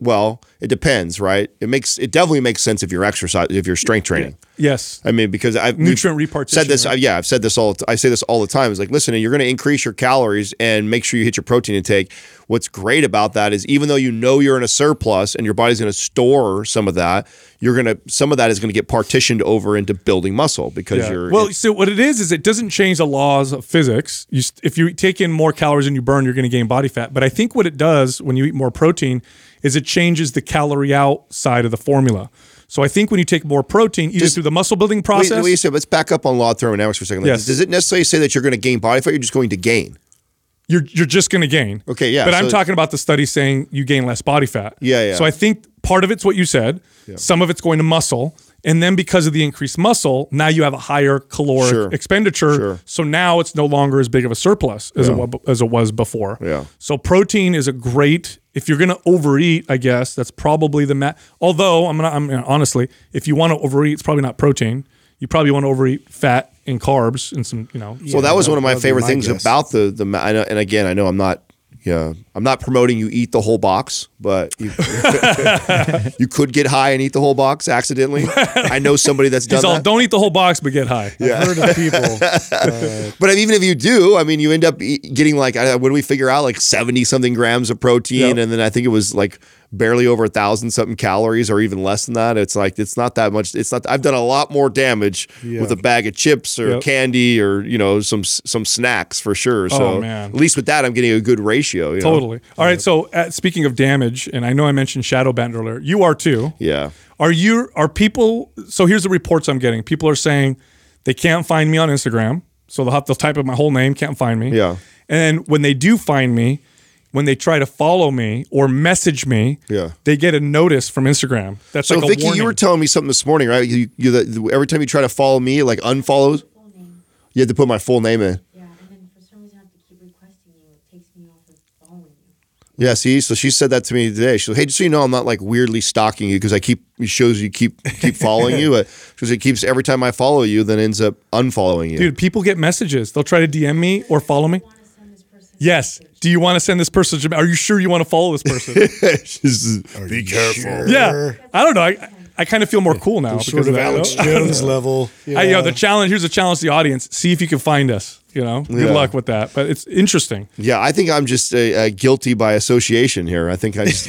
Well, it depends, right? It makes it definitely makes sense if you're exercise, if you're strength training. Yes. I mean, because I've Nutrient repartition, Said this, right? yeah, I've said this all. I say this all the time. It's like, listen, you're going to increase your calories and make sure you hit your protein intake. What's great about that is even though you know you're in a surplus and your body's going to store some of that, you're going to some of that is going to get partitioned over into building muscle because Yeah. you're well, so what it is is it doesn't change the laws of physics. You, if you take in more calories than you burn, you're going to gain body fat. But I think what it does when you eat more protein is it changes the calorie out side of the formula. So I think when you take more protein, either Does- through the muscle building process, wait, so let's back up on law of thermodynamics for a second. Like, Yes. Does it necessarily say that you're going to gain body fat? You're just going to gain. you're you're just going to gain. Okay, yeah, But I'm talking about the study saying you gain less body fat. Yeah, yeah. So I think part of it's what you said. Some of it's going to muscle, and then because of the increased muscle, now you have a higher caloric Sure. expenditure. Sure. So now it's no longer as big of a surplus as it wa- as it was before. Yeah. So protein is a great. If you're going to overeat, I guess that's probably the ma- Although I'm gonna, I'm honestly, if you want to overeat, it's probably not protein. You probably want to overeat fat and carbs and some, you know. Well, that was that- one of my favorite my things guess. about the the. I know, and again, I know I'm not. Yeah, I'm not promoting you eat the whole box, but you, *laughs* you could get high and eat the whole box accidentally. I know somebody that's done all, that. don't eat the whole box, but get high. Yeah. I've heard of people. uh, *laughs* But even if you do, I mean, you end up getting like, I- what do we figure out? Like 70 something grams of protein. Yep. And then I think it was like barely over a thousand something calories or even less than that. It's like, it's not that much. It's not, I've done a lot more damage Yeah. with a bag of chips or Yep. candy or, you know, some, some snacks for sure. So Oh, man. at least with that, I'm getting a good ratio. You know? Totally. All right. So, uh, speaking of damage, and I know I mentioned shadow band earlier. You are too. Yeah. Are you? Are people? So here's the reports I'm getting. People are saying they can't find me on Instagram, so they'll have to type in my whole name, can't find me. Yeah. And when they do find me, when they try to follow me or message me, Yeah. they get a notice from Instagram. That's So like a Vicky, warning. you were telling me something this morning, right? You, you the, every time you try to follow me, like unfollows, you had to put my full name in. Yeah, and then for some reason I have to keep requesting you. It takes me off of following you. Yeah, see, so she said that to me today. She's like, "Hey, just so you know, I'm not like weirdly stalking you because I keep it shows you keep keep following you, *laughs* but because it keeps every time I follow you, then ends up unfollowing you. Dude, people get messages. They'll try to DM me or follow me. Yes. Do you want to send this person? to Are you sure you want to follow this person? *laughs* Be careful. yeah. I don't know. I, I kind of feel more cool now. sort because of that. Alex oh. Jones *laughs* level. I, you know, the challenge here's a challenge to the audience. See if you can find us. You know, good Yeah. luck with that. But it's interesting. Yeah, I think I'm just uh, uh, guilty by association here. I think I just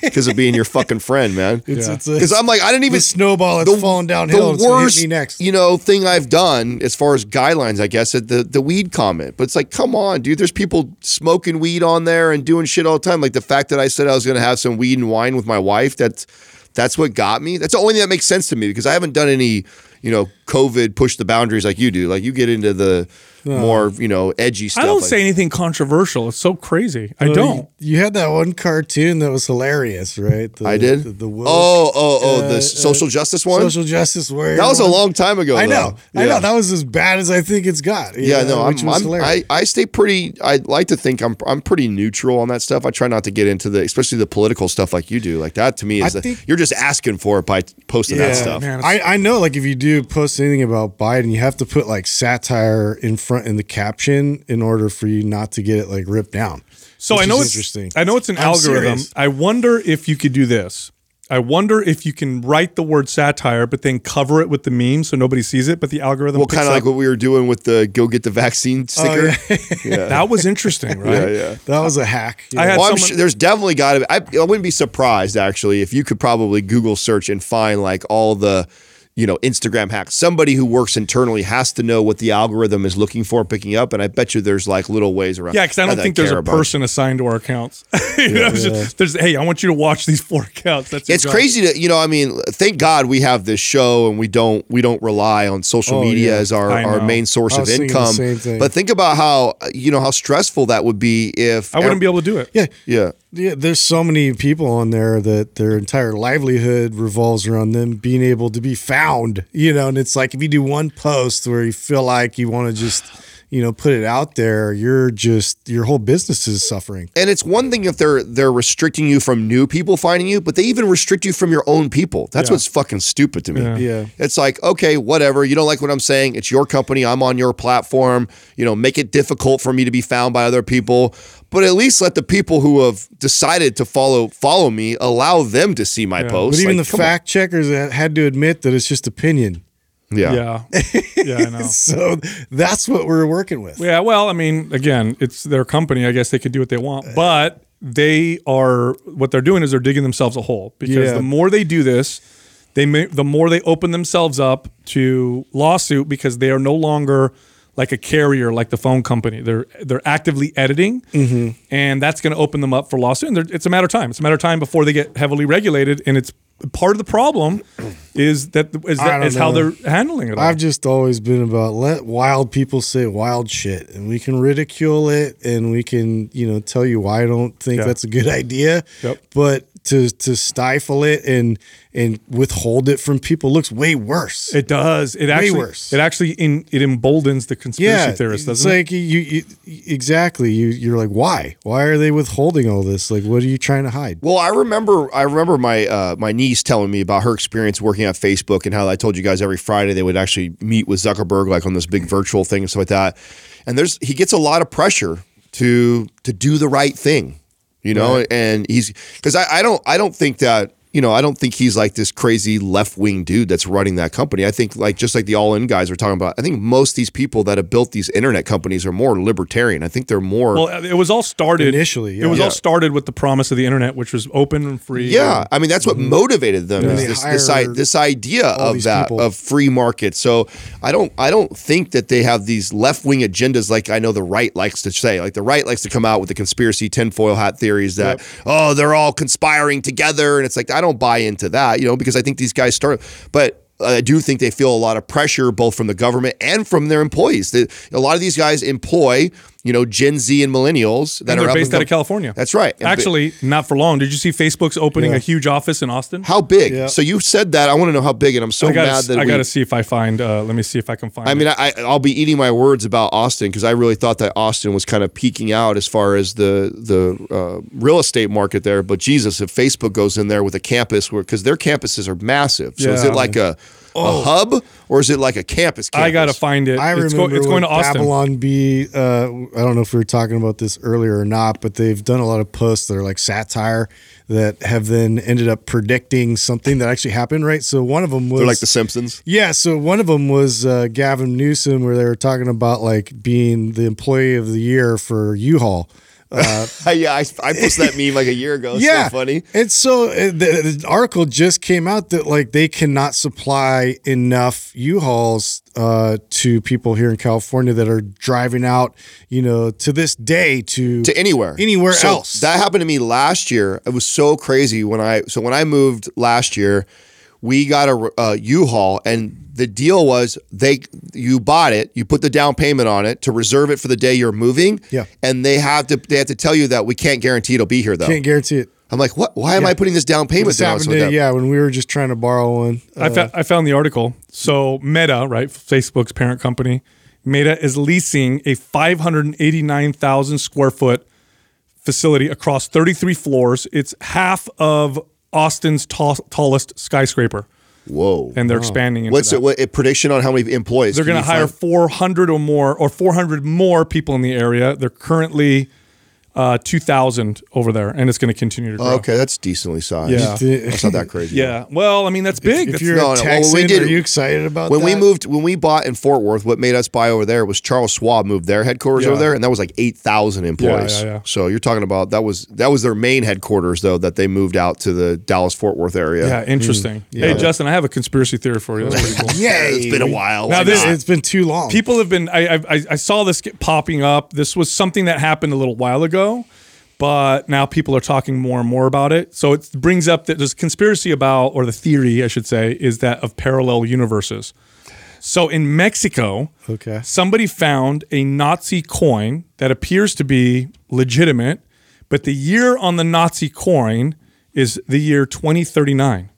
because of being your fucking friend, man. It's, Yeah. a, Because I'm like, I didn't even the snowball that's falling downhill. The It's gonna hit worst, me next. you know, thing I've done as far as guidelines, I guess, at the the weed comment. But it's like, come on, dude. There's people smoking weed on there and doing shit all the time. Like the fact that I said I was going to have some weed and wine with my wife. That's that's what got me. That's the only thing that makes sense to me because I haven't done any, you know, COVID push the boundaries like you do. Like you get into the more you know edgy stuff. I don't like- say anything controversial. It's so crazy. I don't. You, you had that one cartoon that was hilarious, right? The, I did. The, the woke, oh oh oh uh, the uh, social justice one. social justice warrior. that was a long time ago. I though. know. I know. That was as bad as I think it's got. Yeah, know, no, I'm, I'm. I, I stay pretty. I like to think I'm I'm pretty neutral on that stuff. I try not to get into the, especially the political stuff like you do. Like that to me is I a- think- you're just asking for it by posting that stuff. man. I, I know, like, if you do post anything about Biden, you have to put like satire in front in the caption in order for you not to get it like ripped down. So I know it's interesting. I know it's an I'm algorithm. serious. I wonder if you could do this. I wonder if you can write the word satire, but then cover it with the meme so nobody sees it, but the algorithm. Well, kind of like what we were doing with the "Go get the vaccine" oh, sticker. *laughs* yeah. that was interesting, *laughs* right? yeah, yeah. That was a hack. you I had Well, I'm someone- sure there's definitely got to. I, I wouldn't be surprised actually if you could probably Google search and find like all the, you know, Instagram hacks. Somebody who works internally has to know what the algorithm is looking for, picking up, and I bet you there's like little ways around. Yeah, because I don't that think there's care a about. person assigned to our accounts. *laughs* You know, it's just- there's hey, I want you to watch these four accounts. That's It's job. crazy to you know. I mean, thank God we have this show, and we don't we don't rely on social Oh, media yeah. as our, our main source I of was the income. same thing. But think about how you know how stressful that would be if I wouldn't be able to do it. Yeah. Yeah, Yeah, there's so many people on there that their entire livelihood revolves around them being able to be found, you know, and it's like if you do one post where you feel like you want to just, you know, put it out there, you're just your whole business is suffering. And it's one thing if they're they're restricting you from new people finding you, but they even restrict you from your own people. That's Yeah. what's fucking stupid to me. Yeah. Yeah. It's like, okay, whatever. You don't like what I'm saying. It's your company. I'm on your platform. You know, make it difficult for me to be found by other people. But at least let the people who have decided to follow follow me allow them to see my Yeah. posts. But even Like, the come on. fact checkers had- had to admit that it's just opinion. Yeah. Yeah, *laughs* yeah, I know. So that's what we're working with. Yeah, well, I mean, again, it's their company. I guess they could do what they want, but they are what they're doing is they're digging themselves a hole because Yeah. the more they do this, they may, the more they open themselves up to lawsuit because they are no longer like a carrier like the phone company. They're they're actively editing, mm-hmm. and that's going to open them up for lawsuit. And it's a matter of time. It's a matter of time before they get heavily regulated, and it's part of the problem is that is, that, is how they're handling it. All. I've just always been about let wild people say wild shit and we can ridicule it and we can, you know, tell you why I don't think Yeah. that's a good *laughs* idea. Yep. But to to stifle it and and withhold it from people looks way worse. It does. It actually worse. it actually in, it emboldens the conspiracy yeah, theorists, doesn't it? like you, you exactly. You you're like, why? Why are they withholding all this? Like, what are you trying to hide? Well, I remember I remember my uh, my niece telling me about her experience working at Facebook and how I told you guys every Friday they would actually meet with Zuckerberg like on this big virtual thing and stuff like that. And there's he gets a lot of pressure to to do the right thing, you know. And he's because I, I don't I don't think that you know I don't think he's like this crazy left wing dude that's running that company. I think like just like the all in guys are talking about. I think most of these people that have built these internet companies are more libertarian. I think they're more. Well, it was all started Initially, It was yeah. all started with the promise of the internet, which was open and free. Yeah, and- I mean that's what mm-hmm. motivated them. And Is this this, this idea of that people. of free market. So I don't I don't think that they have these left wing agendas like I know the right likes to say. Like the right likes to come out with the conspiracy tinfoil hat theories that oh they're all conspiring together, and it's like I don't buy into that, you know, because I think these guys start, but. I do think they feel a lot of pressure both from the government and from their employees. A lot of these guys employ, you know, Gen Z and millennials that and are they're up based and out of California. That's right. And bi- Actually, not for long. Did you see Facebook's opening Yeah. a huge office in Austin? How big? Yeah. So you said that. I want to know how big, and I'm so I gotta, mad that I gotta see if I find. Uh, let me see if I can find. I it. mean, I, I'll be eating my words about Austin because I really thought that Austin was kind of peaking out as far as the the uh, real estate market there. But Jesus, if Facebook goes in there with a campus, where because their campuses are massive, so is Yeah. it like a, a hub or is it like a campus? campus? I gotta find it. I it's, remember go, it's going to with Austin. Babylon Bee. Uh, I don't know if we were talking about this earlier or not, but they've done a lot of posts that are like satire that have then ended up predicting something that actually happened. Right. So one of them was They're like the Simpsons. yeah. So one of them was uh, Gavin Newsom, where they were talking about like being the employee of the year for U-Haul. Uh, *laughs* yeah, I, I posted that meme like a year ago. It's yeah, so funny. And so uh, the, the article just came out that like they cannot supply enough U-Hauls uh, to people here in California that are driving out, you know, to this day to to anywhere anywhere So else. that happened to me last year it was so crazy when i so when i moved last year we got a uh, U-Haul, and the deal was they you bought it, you put the down payment on it to reserve it for the day you're moving. Yeah. and they have to they have to tell you that we can't guarantee it'll be here though. Can't guarantee it. I'm like, what? Why am Yeah. I putting this down payment This down? happened So to- that- yeah, when we were just trying to borrow one. I, Uh, fa- I found the article. So Meta, right, Facebook's parent company, Meta is leasing a 589,000 square foot facility across 33 floors. It's half of Austin's tall, tallest skyscraper, Whoa. and they're expanding. Into What's that. it, what a prediction on how many employees? They're going to hire find- 400 or more, or 400 more people in the area. They're currently uh, 2,000 over there, and it's going to continue to grow. Oh, okay, that's decently sized. Yeah. that's not that *laughs* crazy. Yeah. Well, I mean, that's big. if That's- you're no, a no, well, we did- are you excited about When that? we moved, when we bought in Fort Worth, what made us buy over there was Charles Schwab moved their headquarters Yeah. over there, and that was like eight thousand employees. yeah, yeah. So you're talking about that was that was their main headquarters though that they moved out to the Dallas Fort Worth area. yeah, interesting. Hey, Justin, I have a conspiracy theory for you. That's pretty cool. *laughs* yeah, it's been a while. Now Why this- not? it's been too long. people have been I, I I saw this get popping up this was something that happened a little while ago but now people are talking more and more about it so it brings up that there's conspiracy about or the theory i should say is that of parallel universes so in mexico Okay. somebody found a nazi coin that appears to be legitimate but the year on the nazi coin is the year 2039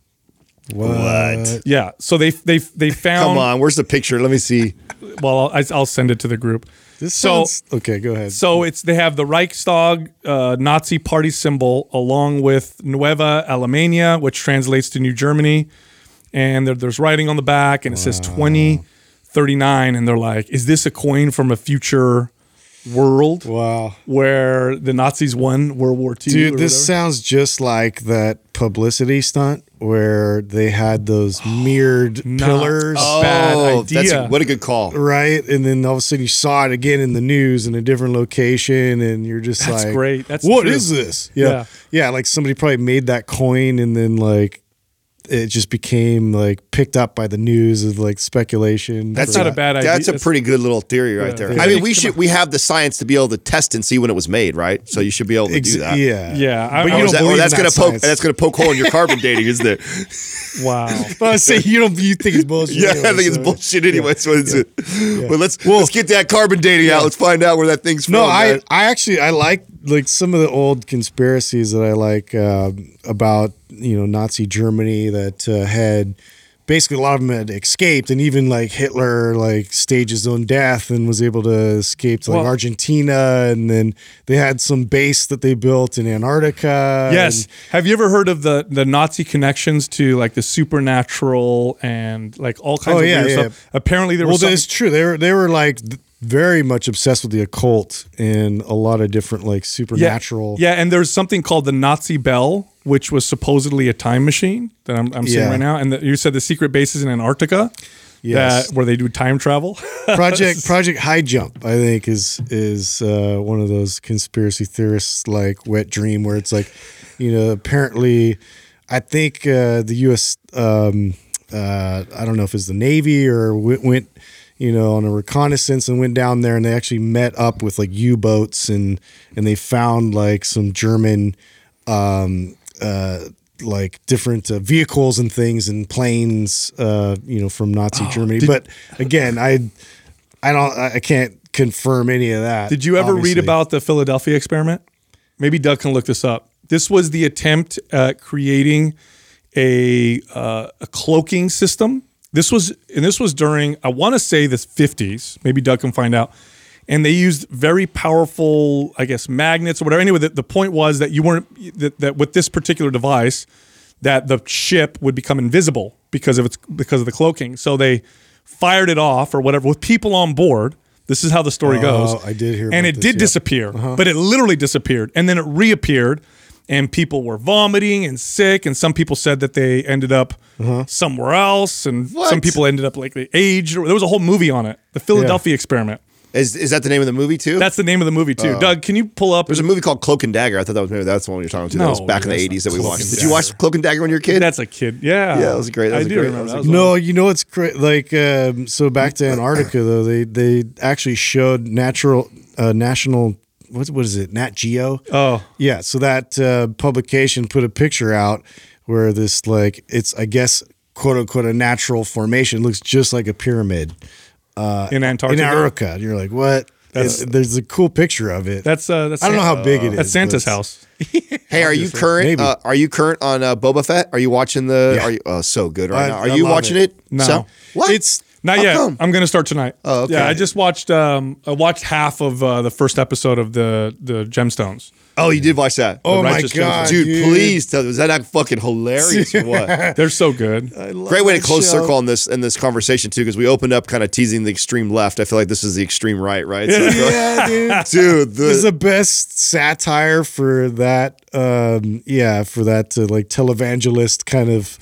what? yeah so they they they *laughs* found Come on, where's the picture? Let me see. well I'll, I'll send it to the group This so sounds okay. Go ahead. So it's they have the Reichstag uh, Nazi party symbol along with Nueva Alemania, which translates to New Germany, and there, there's writing on the back, and it says 2039, and they're like, "Is this a coin from a future world wow, where the Nazis won World War II?" dude, or this whatever? sounds just like that publicity stunt where they had those *gasps* mirrored Not pillars. a bad Oh, that's a, what a good call. Right, and then all of a sudden you saw it again in the news in a different location, and you're just That's like, great. That's what true. is this?" Yeah. Yeah. yeah, Like somebody probably made that coin, and then like it just became like picked up by the news of like speculation. That's for not a bad idea. That's a pretty good little theory right Yeah. there. Yeah. I mean, we Come should on. we have the science to be able to test and see when it was made, right? So you should be able to Ex- do that. Yeah, Yeah, I- but you Or, was don't that, or believe that's in gonna that poke that's gonna poke hole in your carbon dating, isn't it? *laughs* wow. But I say you don't. You think it's bullshit? Yeah, I anyway, think it's so- bullshit anyway. So it's it. But let's let's get that carbon dating out. Let's find out where that thing's from. No, I, man. I actually I like like some of the old conspiracies that I like um about you know Nazi Germany that uh, had basically a lot of them had escaped, and even like Hitler like staged his own death and was able to escape to like Well- Argentina, and then they had some base that they built in Antarctica. Yes. and- Have you ever heard of the the Nazi connections to like the supernatural and like all kinds Oh, of yeah, weird yeah. stuff? Apparently there well, was some, that's true. They were they were like very much obsessed with the occult and a lot of different like supernatural. Yeah, and there's something called the Nazi Bell, which was supposedly a time machine that I'm, I'm seeing Yeah. right now. And the, you said the secret bases in Antarctica. Yes. That, where they do time travel. *laughs* Project *laughs* Project High Jump, I think, is is uh, one of those conspiracy theorists like wet dream where it's like, you know, apparently, I think uh, the U.S. Um, uh, I don't know if it's the Navy or went, went, you know, on a reconnaissance and went down there and they actually met up with like U boats and and they found like some German. Um, uh, like different uh, vehicles and things and planes, uh, you know, from Nazi Oh, Germany. but again, I, I don't, I can't confirm any of that. Did you ever read about the Philadelphia experiment? Maybe Doug can look this up. This was the attempt at creating a uh, a cloaking system. This was and this was during I want to say the 50s. Maybe Doug can find out. And they used very powerful, I guess, magnets or whatever. Anyway, the, the point was that you weren't that, that with this particular device, that the ship would become invisible because of its because of the cloaking. So they fired it off or whatever with people on board. This is how the story Oh, goes. I did hear and it this, did yeah. disappear, uh-huh. but it literally disappeared, and then it reappeared, and people were vomiting and sick, and some people said that they ended up somewhere else, and some people ended up like they aged. Or, there was a whole movie on it, the Philadelphia Experiment. Is is that the name of the movie too? That's the name of the movie too. Doug, can you pull up? There's a movie called Cloak and Dagger. I thought that was maybe that's the one you're talking to. that was back in the 80s that we watched. Did you watch Cloak and Dagger when you were a kid? That's a kid. Yeah, Yeah, that was great. That I was do great. remember. That was That a was No, you know what's cra- like um, so back to Antarctica though they they actually showed natural uh, national what what is it Nat Geo Oh. yeah so that uh, publication put a picture out where this like it's I guess quote unquote a natural formation. Looks just like a pyramid in Antarctica. in Antarctica. And you're like, what? That's- It- there's a cool picture of it. That's uh, that's I don't know how big it is. That's Santa's house. *laughs* Hey, are you current? Maybe. Uh, are you current on uh, Boba Fett? Are you watching the? Yeah. Are you? Oh, so good right I- now. Are I you watching it. it? No. So- what? It's Not How yet. come? I'm gonna start tonight. Oh, okay. Yeah, I just watched. Um, I watched half of uh, the first episode of the the Gemstones. oh, you did watch that. oh my Righteous god, dude, dude, please tell me. Was that not fucking hilarious or what? *laughs* They're so good. Great way to close show. circle on this in this conversation too, because we opened up kind of teasing the extreme left. I feel like this is the extreme right, right? So *laughs* I feel like- Yeah, dude. *laughs* dude, This is the, the best satire for that. Um, yeah, for that uh, like televangelist kind of.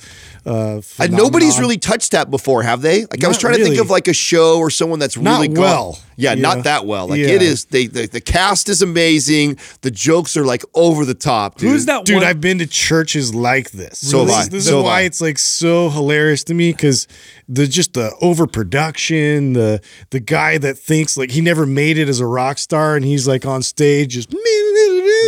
Uh, and nobody's really touched that before, have they? Like I was Not trying to think of like a show or someone that's Not really gone- well. Yeah, Yeah. not that well. Like Yeah. it is. They the, the cast is amazing. The jokes are like over the top. Dude. Who's that Dude, one? I've been to churches like this. So have this is, this So is why I. it's like so hilarious to me because the just the overproduction, the the guy that thinks like he never made it as a rock star and he's like on stage just *laughs*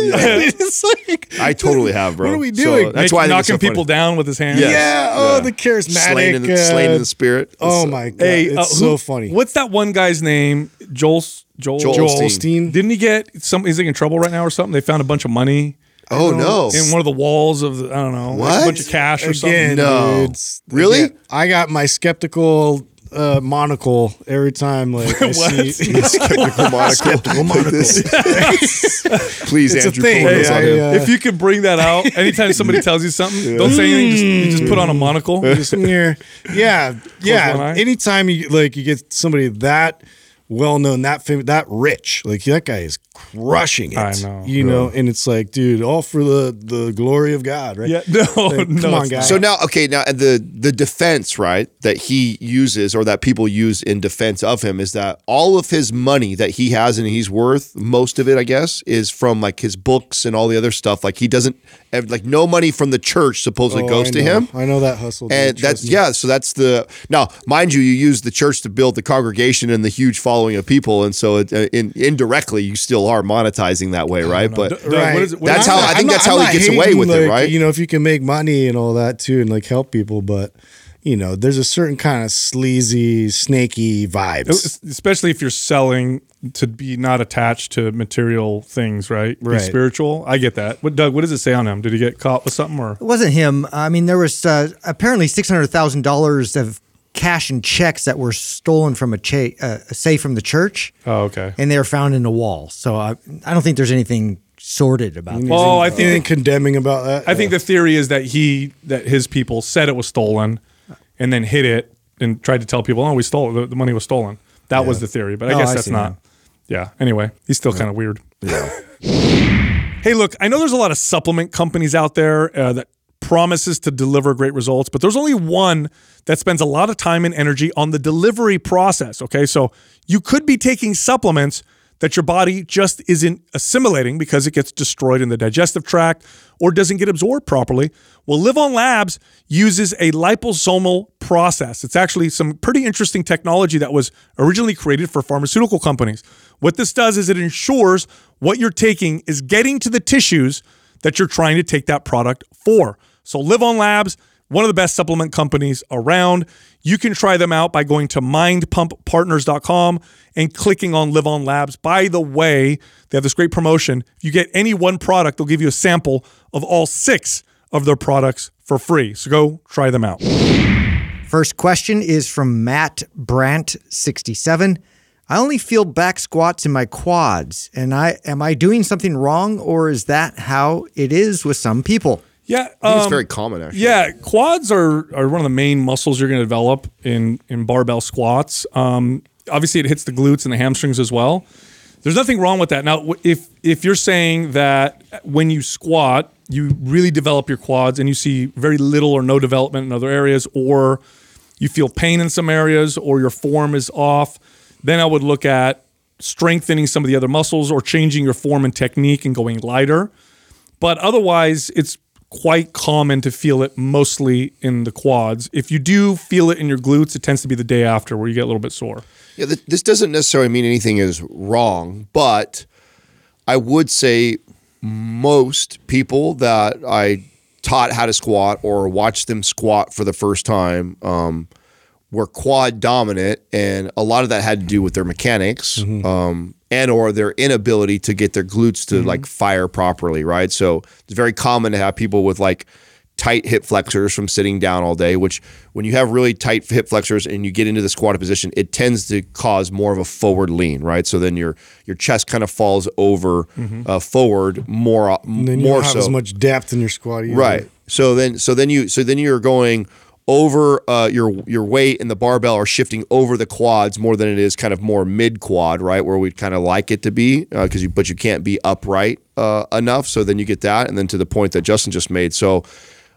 it's like I totally have, bro. What are we So doing? that's why I knocking so people funny. down with his hands. Yes. yeah, oh Yeah. the charismatic Slain in the, uh, slain in the spirit. Oh my god, Hey, it's uh, so who- funny. What's that one guy's name? Joel. Joel. Joel Joel Osteen. Osteen? Didn't he get some? He's like in trouble right now or something. They found a bunch of money Oh no! in one of the walls of the, I don't know, like a bunch of cash or Again, No. dude, Really? again, I got my skeptical uh, monocle every time. Like *laughs* I see, *laughs* *laughs* Skeptical monocle. Skeptical Like monocle. this. Please, It's a Andrew, thing. Hey, I, uh. If you could bring that out anytime somebody tells you something, don't say anything. Just, you just put on a monocle. just near. Yeah, yeah. Anytime you like, you get somebody that well known, that fam- that rich, like that guy is crushing it. I know. you know, and it's like, dude, all for the the glory of God, right? Yeah, *laughs* no, Like, no. come on, guys. So now, okay, now the the defense, right, that he uses or that people use in defense of him is that all of his money that he has and he's worth, most of it, I guess, is from like his books and all the other stuff. Like he doesn't have like no money from the church supposedly Oh, goes to him. I know that hustle. dude, And trust that's me. yeah, so that's the now, mind you, you use the church to build the congregation and the huge following of people, and so it, uh, in, indirectly you still are monetizing that way, right? But Doug, what is it- what That's is how- it? I think I'm that's how I'm he gets away hating, with it, right? You know, if you can make money and all that too, and like help people, but you know, there's a certain kind of sleazy, snaky vibes. especially if you're selling to be not attached to material things, right? Be Right. spiritual. I get that. What Doug? What does it say on him? Did he get caught with something or? It wasn't him. I mean, there was uh, apparently six hundred thousand dollars of cash and checks that were stolen from a, cha- uh, a safe from the church, Oh, okay. and they were found in the wall. So I, I don't think there's anything sordid about that. Well, I Anything think condemning about that? I think the theory is that he that his people said it was stolen, and then hid it and tried to tell people, "Oh, we stole it. The, the money was stolen." That was the theory, but I Oh, guess I that's see not. now. Yeah. Anyway, he's still kind of weird. Yeah. *laughs* Hey, look, I know there's a lot of supplement companies out there uh, that promises to deliver great results, but there's only one that spends a lot of time and energy on the delivery process. Okay, so you could be taking supplements that your body just isn't assimilating because it gets destroyed in the digestive tract or doesn't get absorbed properly. Well, LivOn Labs uses a liposomal process. It's actually some pretty interesting technology that was originally created for pharmaceutical companies. What this does is it ensures what you're taking is getting to the tissues that you're trying to take that product for. So, LivOn Labs, one of the best supplement companies around. You can try them out by going to mindpumppartners.com and clicking on LivOn Labs. By the way, they have this great promotion. If you get any one product, they'll give you a sample of all six of their products for free. So go try them out. First question is from Matt Brandt, 67. I only feel back squats in my quads, and I am I doing something wrong, or is that how it is with some people? Yeah, I think it's um, very common actually. Yeah, quads are, are one of the main muscles you're going to develop in in barbell squats. Um, obviously, it hits the glutes and the hamstrings as well. There's nothing wrong with that. Now, if if you're saying that when you squat, you really develop your quads and you see very little or no development in other areas, or you feel pain in some areas, or your form is off, then I would look at strengthening some of the other muscles or changing your form and technique and going lighter. But otherwise, it's quite common to feel it mostly in the quads. If you do feel it in your glutes, it tends to be the day after where you get a little bit sore. Yeah, th- this doesn't necessarily mean anything is wrong, but I would say most people that I taught how to squat or watched them squat for the first time um, were quad dominant, and a lot of that had to do with their mechanics um, and or their inability to get their glutes to like fire properly, right? So it's very common to have people with like tight hip flexors from sitting down all day, which when you have really tight hip flexors and you get into the squatted position, it tends to cause more of a forward lean, right? So then your your chest kind of falls over uh, forward more And then you more don't have so. as much depth in your squat either. Right. So then, so then you, so then you're going over uh, your your weight and the barbell are shifting over the quads more than it is kind of more mid quad, right, where we'd kind of like it to be, because you but you can't be upright uh, enough. So then you get that, and then to the point that Justin just made. So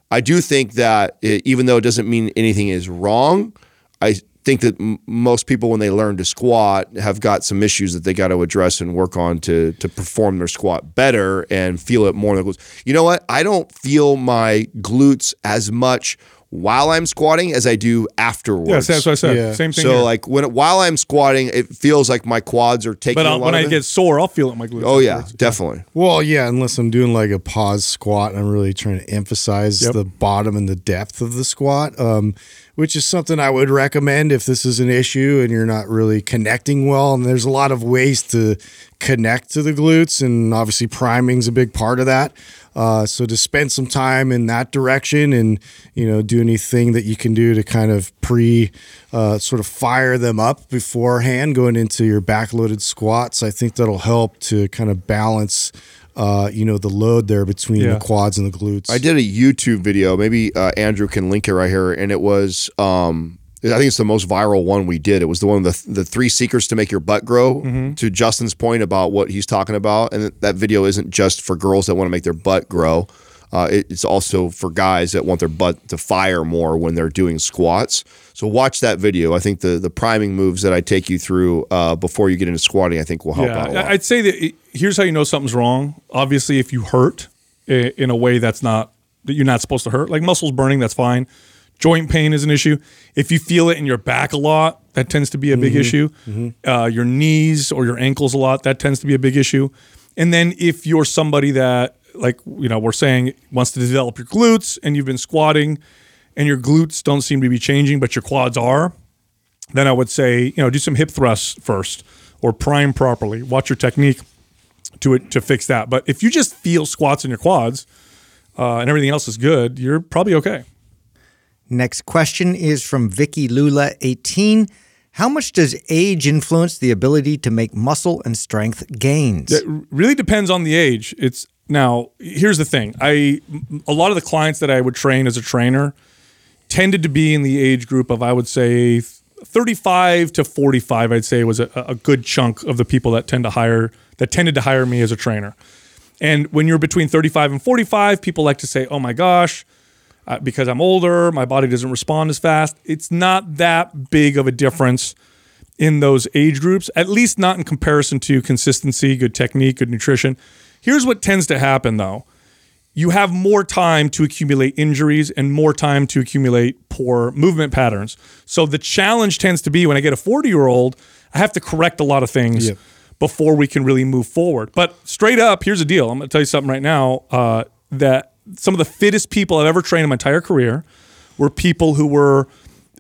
I do think that it, even though it doesn't mean anything is wrong, I think that m- most people when they learn to squat have got some issues that they got to address and work on to to perform their squat better and feel it more. You know what? I don't feel my glutes as much while I'm squatting as I do afterwards. Yeah, that's what I said. Yeah. Same thing. So here. like when while I'm squatting, it feels like my quads are taking but a I'll, lot when of I it. get sore, I'll feel it in my glutes. oh yeah, afterwards. definitely. Well, yeah, unless I'm doing like a pause squat and I'm really trying to emphasize Yep. the bottom and the depth of the squat, um, which is something I would recommend if this is an issue and you're not really connecting well. And there's a lot of ways to connect to the glutes, and obviously priming's a big part of that. Uh, so to spend some time in that direction and you know do anything that you can do to kind of pre uh, sort of fire them up beforehand going into your backloaded squats, I think that'll help to kind of balance uh, you know the load there between Yeah. the quads and the glutes. I did a YouTube video. Maybe uh, Andrew can link it right here, and it was. Um, I think it's the most viral one we did. It was the one of the the three secrets to make your butt grow. To Justin's point about what he's talking about, and that video isn't just for girls that want to make their butt grow. Uh, it- it's also for guys that want their butt to fire more when they're doing squats. So watch that video. I think the the priming moves that I take you through uh, before you get into squatting, I think will help out a Yeah, lot. I'd say that it, here's how you know something's wrong. Obviously, if you hurt in a way that's not that you're not supposed to hurt, like muscles burning, that's fine. Joint pain is an issue. If you feel it in your back a lot, that tends to be a big issue. Uh, your knees or your ankles a lot, that tends to be a big issue. And then if you're somebody that, like you know, we're saying wants to develop your glutes, and you've been squatting, and your glutes don't seem to be changing, but your quads are, then I would say, you know, do some hip thrusts first or prime properly. Watch your technique to it to fix that. But if you just feel squats in your quads uh, and everything else is good, you're probably okay. Next question is from Vicky Lula, 18. How much does age influence the ability to make muscle and strength gains? It really depends on the age. It's now here's the thing. I a lot of the clients that I would train as a trainer tended to be in the age group of I would say 35 to 45. I'd say was a, a good chunk of the people that tend to hire that tended to hire me as a trainer. And when you're between 35 and 45, people like to say, "Oh my gosh, uh, because I'm older, my body doesn't respond as fast." It's not that big of a difference in those age groups, at least not in comparison to consistency, good technique, good nutrition. Here's what tends to happen though you have more time to accumulate injuries and more time to accumulate poor movement patterns. So the challenge tends to be when I get a 40 year old, I have to correct a lot of things Yep. before we can really move forward. But straight up, here's the deal I'm going to tell you something right now uh, that some of the fittest people I've ever trained in my entire career were people who were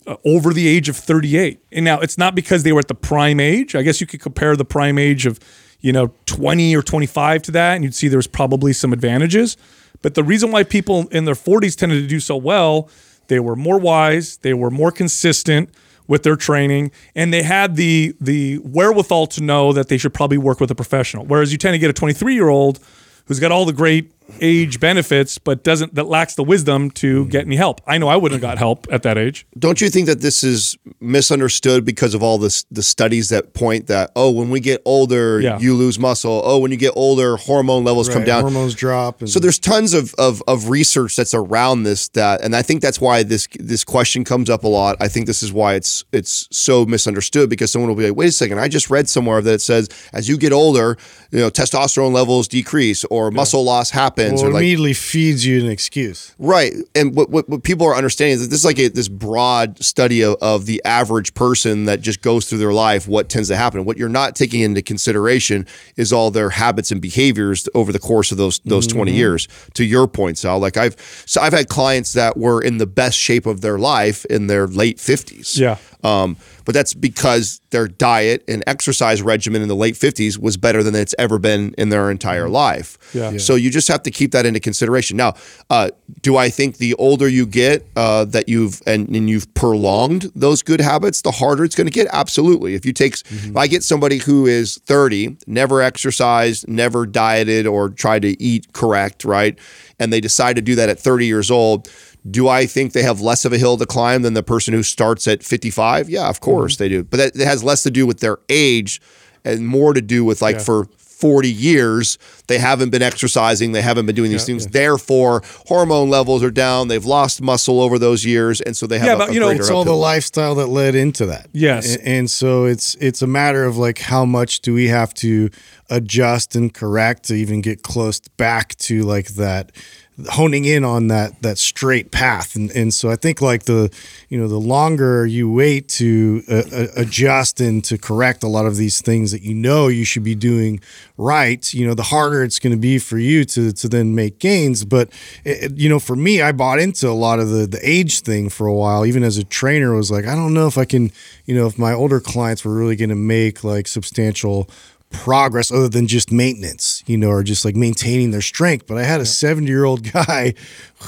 uh, over the age of 38. And now it's not because they were at the prime age. I guess you could compare the prime age of, you know, 20 or 25 to that, and you'd see there's probably some advantages. But the reason why people in their 40s tended to do so well, they were more wise, they were more consistent with their training, and they had the the wherewithal to know that they should probably work with a professional. Whereas you tend to get a 23 year old who's got all the great age benefits, but doesn't that lacks the wisdom to hmm. get any help. I know I wouldn't have got help at that age. Don't you think that this is misunderstood because of all this the studies that point that oh when we get older Yeah. you lose muscle oh when you get older hormone levels come down hormones drop. And so there's tons of, of of research that's around this that and I think that's why this this question comes up a lot. I think this is why it's it's so misunderstood because someone will be like, wait a second, I just read somewhere that it says as you get older, you know, testosterone levels decrease or muscle loss happens happens Well, or it like immediately feeds you an excuse. Right. And what, what, what people are understanding is that this is like a, this broad study of, of the average person that just goes through their life, what tends to happen. What you're not taking into consideration is all their habits and behaviors over the course of those those 20 mm-hmm. years. To your point, Sal, like I've so I've had clients that were in the best shape of their life in their late 50s. Yeah. Um, but that's because their diet and exercise regimen in the late 50s was better than it's ever been in their entire life. Yeah. Yeah. So you just have to keep that into consideration. Now, uh, do I think the older you get, uh, that you've and, and you've prolonged those good habits, the harder it's going to get? Absolutely. If you take, if I get somebody who is 30, never exercised, never dieted or tried to eat correct, right, and they decide to do that at 30 years old. Do I think they have less of a hill to climb than the person who starts at 55? Yeah, of mm-hmm. course they do. But that, that has less to do with their age and more to do with like for 40 years, they haven't been exercising, they haven't been doing these things. Therefore, hormone levels are down, they've lost muscle over those years, and so they have Yeah, but, a you know, It's all the lifestyle that led into that. Yes. A- And, so it's it's a matter of like how much do we have to adjust and correct to even get close back to like that honing in on that that straight path. And and so I think like the you know the longer you wait to uh, uh, adjust and to correct a lot of these things that you know you should be doing right you know the harder it's going to be for you to to then make gains. But it, you know for me I bought into a lot of the the age thing for a while. Even as a trainer was like I don't know if I can you know if my older clients were really going to make like substantial progress other than just maintenance, you know, or just like maintaining their strength. But I had a 70 year old *laughs* guy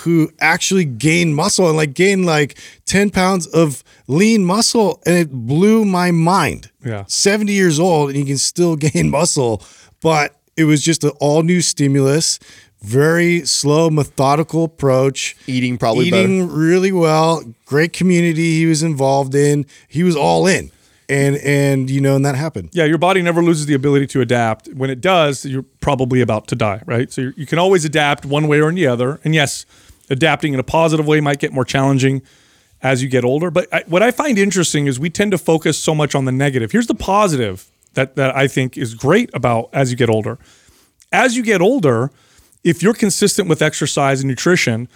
who actually gained muscle and like gained like 10 pounds of lean muscle and it blew my mind. Yeah. 70 years old and he can still *laughs* gain muscle, but it was just an all new stimulus. Very slow, methodical approach. Eating probably eating really well. Great community he was involved in. He was all in, and and you know, and that happened. Yeah, your body never loses the ability to adapt. When it does, you're probably about to die, right? So you can always adapt one way or the other. And yes, adapting in a positive way might get more challenging as you get older. But I, what I find interesting is we tend to focus so much on the negative. Here's the positive that that I think is great about as you get older. As you get older, if you're consistent with exercise and nutrition,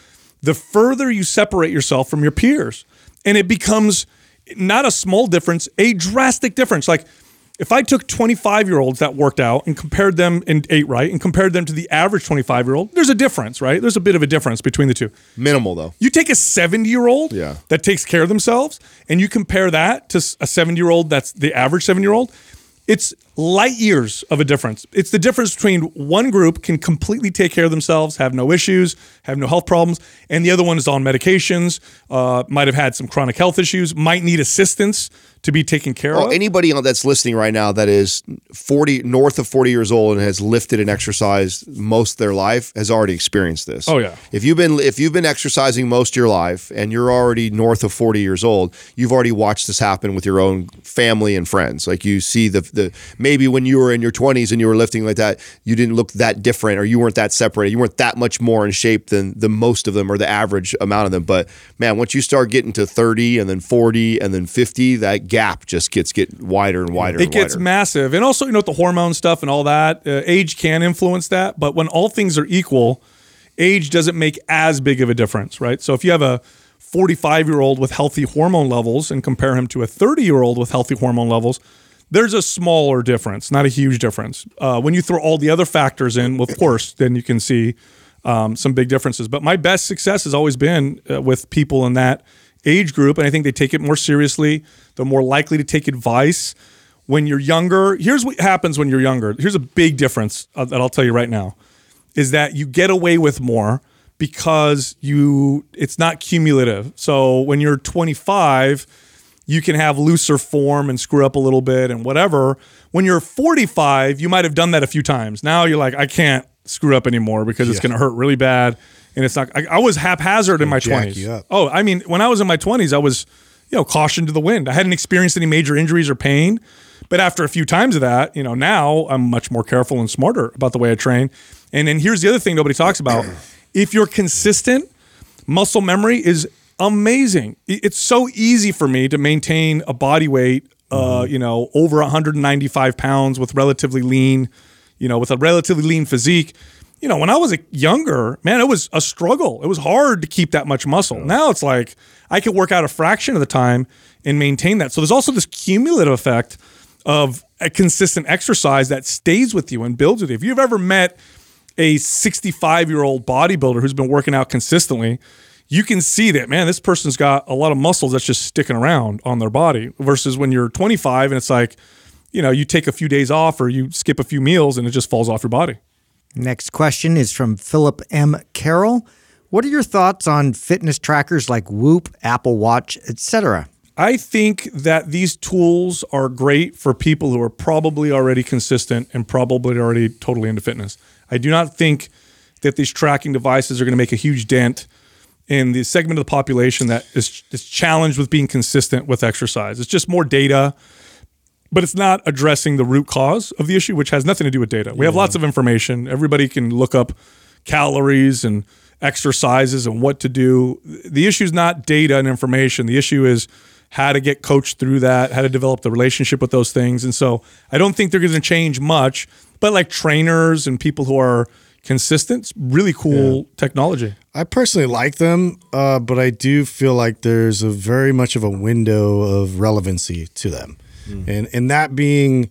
the further you separate yourself from your peers, and it becomes not a small difference, a drastic difference. Like if I took 25 year olds that worked out and compared them and ate right and compared them to the average 25 year old, there's a difference, right? There's a bit of a difference between the two. minimal though. You take a 70 year old Yeah. that takes care of themselves and you compare that to a 70 year old that's the average 70 year old, it's light years of a difference. It's the difference between one group can completely take care of themselves, have no issues, have no health problems, and the other one is on medications, uh, might have had some chronic health issues, might need assistance to be taken care Well, of. anybody that's listening right now that is 40 north of 40 years old and has lifted and exercised most of their life has already experienced this. Oh, yeah. If you've been if you've been exercising most of your life and you're already north of 40 years old, you've already watched this happen with your own family and friends. Like you see the the maybe when you were in your 20s and you were lifting like that, you didn't look that different or you weren't that separated. You weren't that much more in shape than the most of them or the average amount of them. But man, once you start getting to 30 and then 40 and then 50, that gap just gets get wider and wider. it and gets wider. massive. And also, you know, with the hormone stuff and all that, uh, age can influence that. But when all things are equal, age doesn't make as big of a difference, right? So if you have a 45 year old with healthy hormone levels and compare him to a 30 year old with healthy hormone levels, there's a smaller difference, not a huge difference. Uh, when you throw all the other factors in, of course, then you can see um, some big differences. But my best success has always been uh, with people in that age group, and I think they take it more seriously. They're more likely to take advice. When you're younger, here's what happens when you're younger. Here's a big difference uh, that I'll tell you right now is that you get away with more because you it's not cumulative. So when you're 25, you can have looser form and screw up a little bit and whatever. When you're 45, you might have done that a few times. Now you're like, I can't screw up anymore because it's going to hurt really bad. And it's not. I, I was haphazard in my jack 20s. you up. Oh, I mean, when I was in my 20s, I was, you know, caution to the wind. I hadn't experienced any major injuries or pain. But after a few times of that, you know, now I'm much more careful and smarter about the way I train. And then here's the other thing nobody talks about. *clears throat* If you're consistent, muscle memory is amazing. It's so easy for me to maintain a body weight, uh, you know, over 195 pounds with relatively lean, you know, with a relatively lean physique. You know, when I was a younger, man, it was a struggle. It was hard to keep that much muscle. Now it's like I could work out a fraction of the time and maintain that. So there's also this cumulative effect of a consistent exercise that stays with you and builds with you. If you've ever met a 65 year old bodybuilder who's been working out consistently, you can see that, man, this person's got a lot of muscles that's just sticking around on their body versus when you're 25 and it's like, you know, you take a few days off or you skip a few meals and it just falls off your body. Next question is from Philip M. Carroll. What are your thoughts on fitness trackers like Whoop, Apple Watch, etc.? I think that these tools are great for people who are probably already consistent and probably already totally into fitness. I do not think that these tracking devices are going to make a huge dent in the segment of the population that is, is challenged with being consistent with exercise. It's just more data, but it's not addressing the root cause of the issue, which has nothing to do with data. We have lots of information. Everybody can look up calories and exercises and what to do. The issue is not data and information. The issue is how to get coached through that, how to develop the relationship with those things. And so I don't think they're going to change much, but like trainers and people who are consistent, really cool technology. I personally like them, uh, but I do feel like there's a very much of a window of relevancy to them, and and that being,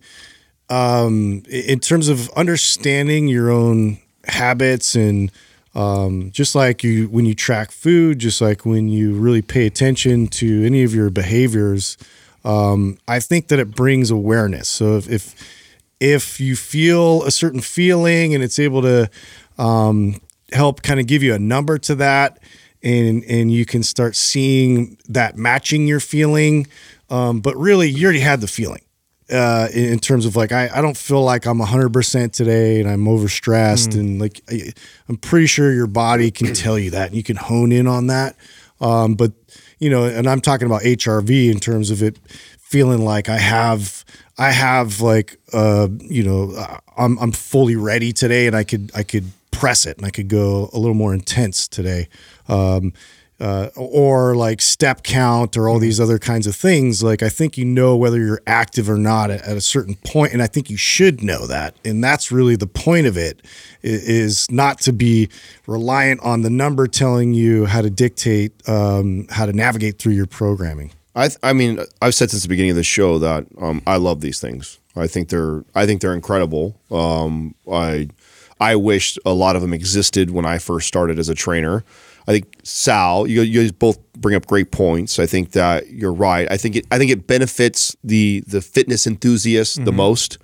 um, in terms of understanding your own habits and um, just like you when you track food, just like when you really pay attention to any of your behaviors, um, I think that it brings awareness. So if, if if you feel a certain feeling and it's able to um, help kind of give you a number to that and and you can start seeing that matching your feeling um, but really you already had the feeling uh, in, in terms of like I, I don't feel like I'm 100% today and I'm overstressed and like I, I'm pretty sure your body can tell you that and you can hone in on that. Um, but you know and I'm talking about HRV in terms of it feeling like I have I have like uh you know uh, I'm I'm fully ready today and I could I could press it and I could go a little more intense today. Um uh, or like step count or all these other kinds of things. Like I think you know whether you're active or not at, at a certain point and I think you should know that. And that's really the point of it is not to be reliant on the number telling you how to dictate um, how to navigate through your programming I, th- I mean, I've said since the beginning of the show that um, I love these things. I think they're, I think they're incredible. Um, I, I wish a lot of them existed when I first started as a trainer. I think Sal, you, you both bring up great points. I think that you're right. I think it, I think it benefits the the fitness enthusiasts the most.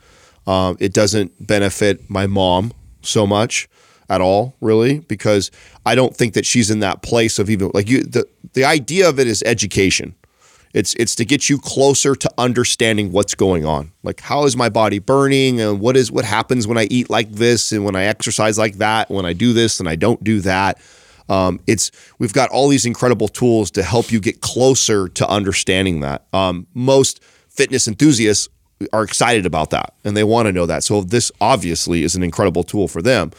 Um, it doesn't benefit my mom so much at all, really, because I don't think that she's in that place of even like you. The the idea of it is education. It's it's to get you closer to understanding what's going on. Like how is my body burning and what is what happens when I eat like this and when I exercise like that, when I do this and I don't do that. Um, it's we've got all these incredible tools to help you get closer to understanding that. Um, most fitness enthusiasts are excited about that and they want to know that. So this obviously is an incredible tool for them.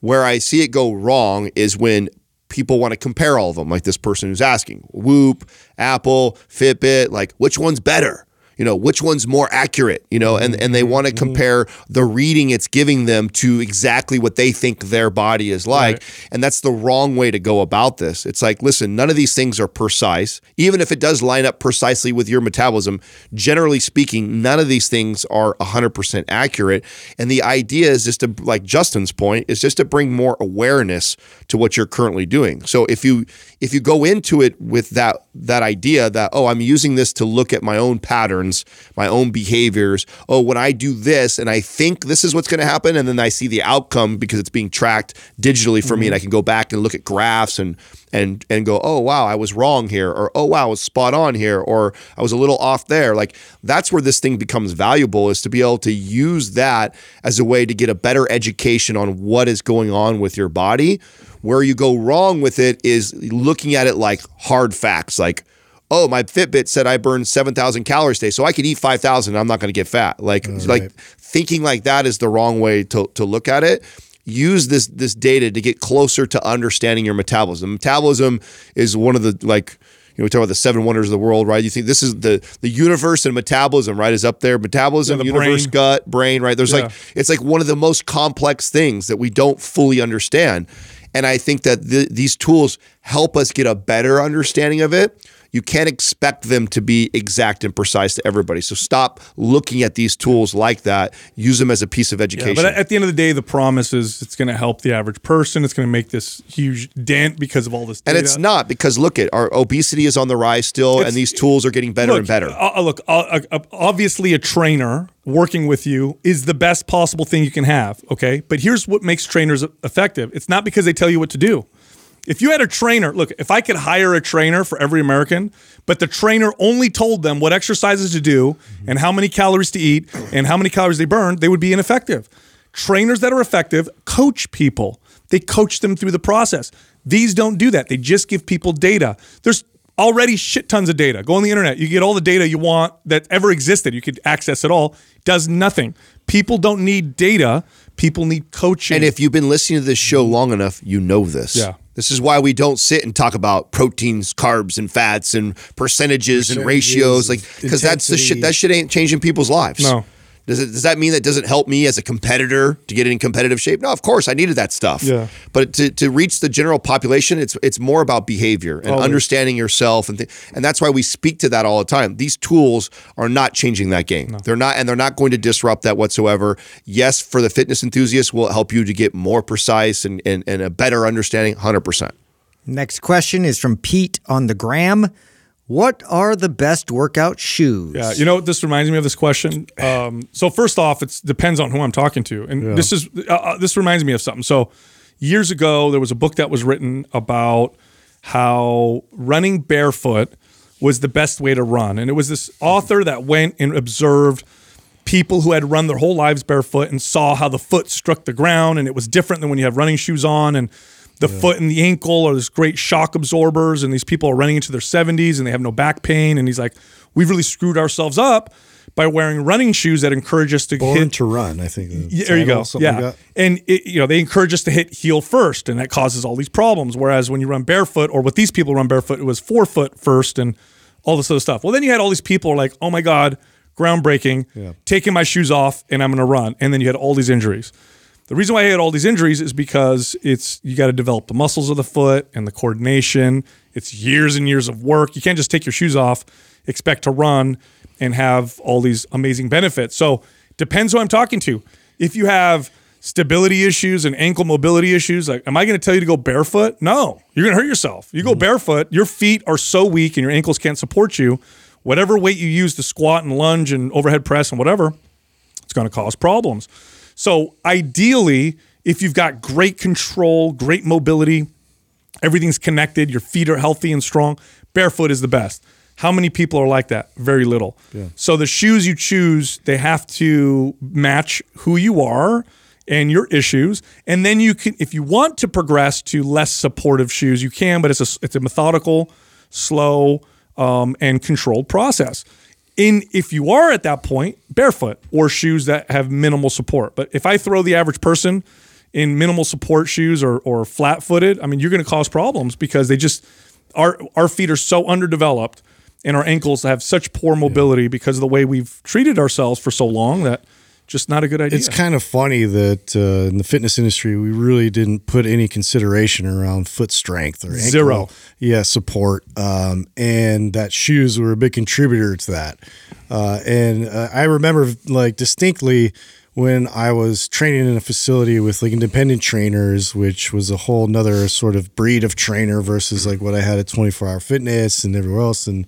Where I see it go wrong is when people want to compare all of them, like this person who's asking Whoop, Apple, Fitbit, like which one's better? You know, which one's more accurate? You know, and, mm-hmm. and they want to mm-hmm. compare the reading it's giving them to exactly what they think their body is like. And that's the wrong way to go about this. It's like, listen, none of these things are precise. Even if it does line up precisely with your metabolism, generally speaking, none of these things are 100% accurate. And the idea is just to, like Justin's point, is just to bring more awareness to what you're currently doing. So if you if you go into it with that that idea that oh I'm using this to look at my own patterns, my own behaviors. Oh, when I do this and I think this is what's going to happen, and then I see the outcome because it's being tracked digitally for me, and I mm-hmm. can go back and look at graphs and and and go oh wow I was wrong here, or oh wow I was spot on here, or I was a little off there. Like that's where this thing becomes valuable is to be able to use that as a way to get a better education on what is going on with your body. Where you go wrong with it is looking at it like hard facts, like, oh, my Fitbit said I burned 7,000 calories today, so I could eat 5,000 and I'm not going to get fat. Like, like thinking like that is the wrong way to, to look at it. Use this this data to get closer to understanding your metabolism. Metabolism is one of the like you know, we talk about the seven wonders of the world, right? You think this is the the universe and metabolism, right? Is up there. Metabolism, Yeah, the universe, brain. gut, brain, right? There's Yeah. like it's like one of the most complex things that we don't fully understand. And I think that th- these tools help us get a better understanding of it. You can't expect them to be exact and precise to everybody. So stop looking at these tools like that. Use them as a piece of Yeah, education. but at the end of the day, the promise is it's going to help the average person. It's going to make this huge dent because of all this and it's not because look at our obesity is on the rise still, It's- and these tools are getting better look, and better. uh, uh, look, uh, uh, obviously, a trainer working with you is the best possible thing you can have. Okay, but here's what makes trainers effective. It's not because they tell you what to do. If you had a trainer, look, if I could hire a trainer for every American, but the trainer only told them what exercises to do and how many calories to eat and how many calories they burn, they would be ineffective. Trainers that are effective coach people. They coach them through the process. These don't do that. They just give people data. There's already shit tons of data. Go on the internet. You get all the data you want that ever existed. You could access it all. Does nothing. People don't need data. People need coaching. And if you've been listening to this show long enough, you know this. Yeah. This is why we don't sit and talk about proteins, carbs, and fats and percentages, and ratios, like because that's the shit. That shit ain't changing people's lives. No. Does it? Does that mean that doesn't help me as a competitor to get in competitive shape? No, of course I needed that stuff. Yeah. But to, to reach the general population, it's it's more about behavior and Always. understanding yourself, and th- and that's why we speak to that all the time. These tools are not changing that game. They're not, and they're not going to disrupt that whatsoever. Yes, for the fitness enthusiast, will help you to get more precise and and, and a better understanding. Hundred percent. Next question is from Pete on the gram. What are the best workout shoes? Yeah, you know what this reminds me of this question. Um, so first off, it depends on who I'm talking to, and this is uh, uh, this reminds me of something. So years ago, there was a book that was written about how running barefoot was the best way to run, and it was this author that went and observed people who had run their whole lives barefoot and saw how the foot struck the ground, and it was different than when you have running shoes on and. The foot and the ankle are this great shock absorbers, and these people are running into their 70s and they have no back pain. And he's like, We've really screwed ourselves up by wearing running shoes that encourage us to Born hit to run, I think. yeah, there you go. Yeah, like and it, you know they encourage us to hit heel first, and that causes all these problems. Whereas when you run barefoot, or with these people run barefoot, it was forefoot first, and all this other stuff. Well, then you had all these people like, oh my god, groundbreaking, Yeah. taking my shoes off, and I'm going to run, and then you had all these injuries. The reason why I had all these injuries is because it's you got to develop the muscles of the foot and the coordination. It's years and years of work. You can't just take your shoes off, expect to run, and have all these amazing benefits. So depends who I'm talking to. If you have stability issues and ankle mobility issues, like am I going to tell you to go barefoot? No, you're going to hurt yourself. You go mm-hmm. barefoot, your feet are so weak and your ankles can't support you. Whatever weight you use to squat and lunge and overhead press and whatever, it's going to cause problems. So, ideally, if you've got great control, great mobility, everything's connected, your feet are healthy and strong, barefoot is the best. How many people are like that? Very little. So, the shoes you choose, they have to match who you are and your issues. And then you can, if you want to progress to less supportive shoes, you can, but it's a, it's a methodical, slow, um, and controlled process in if you are at that point barefoot or shoes that have minimal support. But if i throw the average person in minimal support shoes or, or flat footed i mean you're going to cause problems because they just our our feet are so underdeveloped and our ankles have such poor mobility because of the way we've treated ourselves for so long that just not a good idea It's kind of funny that uh, in the fitness industry, we really didn't put any consideration around foot strength or ankle, Zero. yeah, support, um, and that shoes were a big contributor to that. Uh, and uh, I remember like distinctly when I was training in a facility with like independent trainers, which was a whole nother sort of breed of trainer versus like what I had at 24 Hour Fitness and everywhere else, and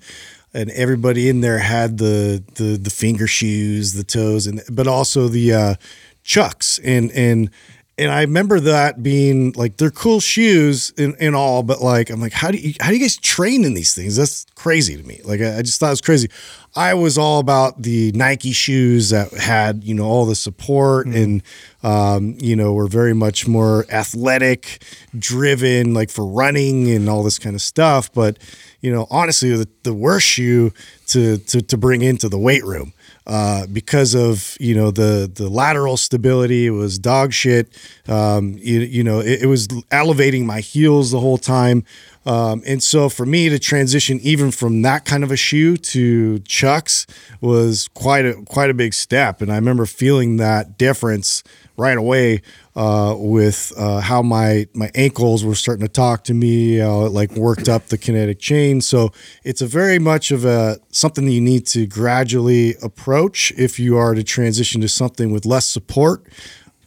and everybody in there had the the the finger shoes, the toes, and but also the uh, chucks and and and I remember that being like they're cool shoes and, and all, but like I'm like, how do you how do you guys train in these things? That's crazy to me. Like I, I just thought it was crazy. I was all about the Nike shoes that had you know all the support and um, you know were very much more athletic, driven, like for running and all this kind of stuff. But you know, honestly, the, the worst shoe to, to to bring into the weight room. uh, because of you know the the lateral stability. It was dog shit. Um, you, you know, it, it was elevating my heels the whole time. Um, and so for me to transition even from that kind of a shoe to Chucks was quite a quite a big step. And I remember feeling that difference right away uh, with uh, how my my ankles were starting to talk to me. Uh, it like worked up the kinetic chain. So it's a very much of a something that you need to gradually approach if you are to transition to something with less support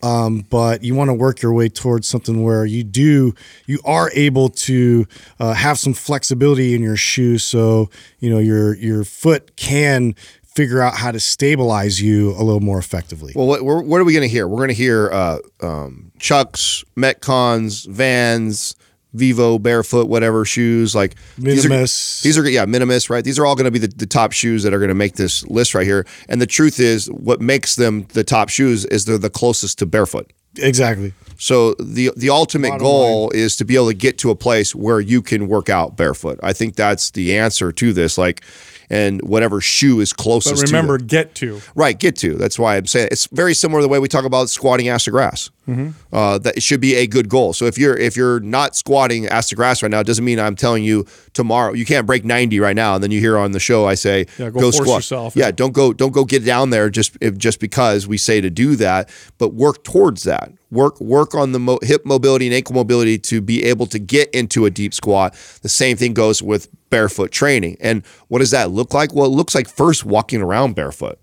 um, but you want to work your way towards something where you do you are able to uh, have some flexibility in your shoe so you know your your foot can figure out how to stabilize you a little more effectively Well, what, what what are we going to hear? We're going to hear uh, um, Chucks, Metcons, Vans, Vivo, Barefoot, whatever shoes. Like these are- These are, yeah, Minimus, right? These are all going to be the, the top shoes that are going to make this list right here. And the truth is, what makes them the top shoes is they're the closest to barefoot. exactly So the the ultimate Bottom goal is to be able to get to a place where you can work out barefoot. I think that's the answer to this. Like, and whatever shoe is closest. But to remember, that. get to. Right, get to. That's why I'm saying it's very similar to the way we talk about squatting ass to grass. Uh, that it should be a good goal. So if you're if you're not squatting ass to grass right now, it doesn't mean I'm telling you tomorrow you can't break 90 right now. And then you hear on the show I say Yeah, go force squat. yourself. Yeah, don't go don't go get down there just if, just because we say to do that, but work towards that. Work work on the mo- hip mobility and ankle mobility to be able to get into a deep squat. The same thing goes with barefoot training. And what does that look like? Well, it looks like first walking around barefoot.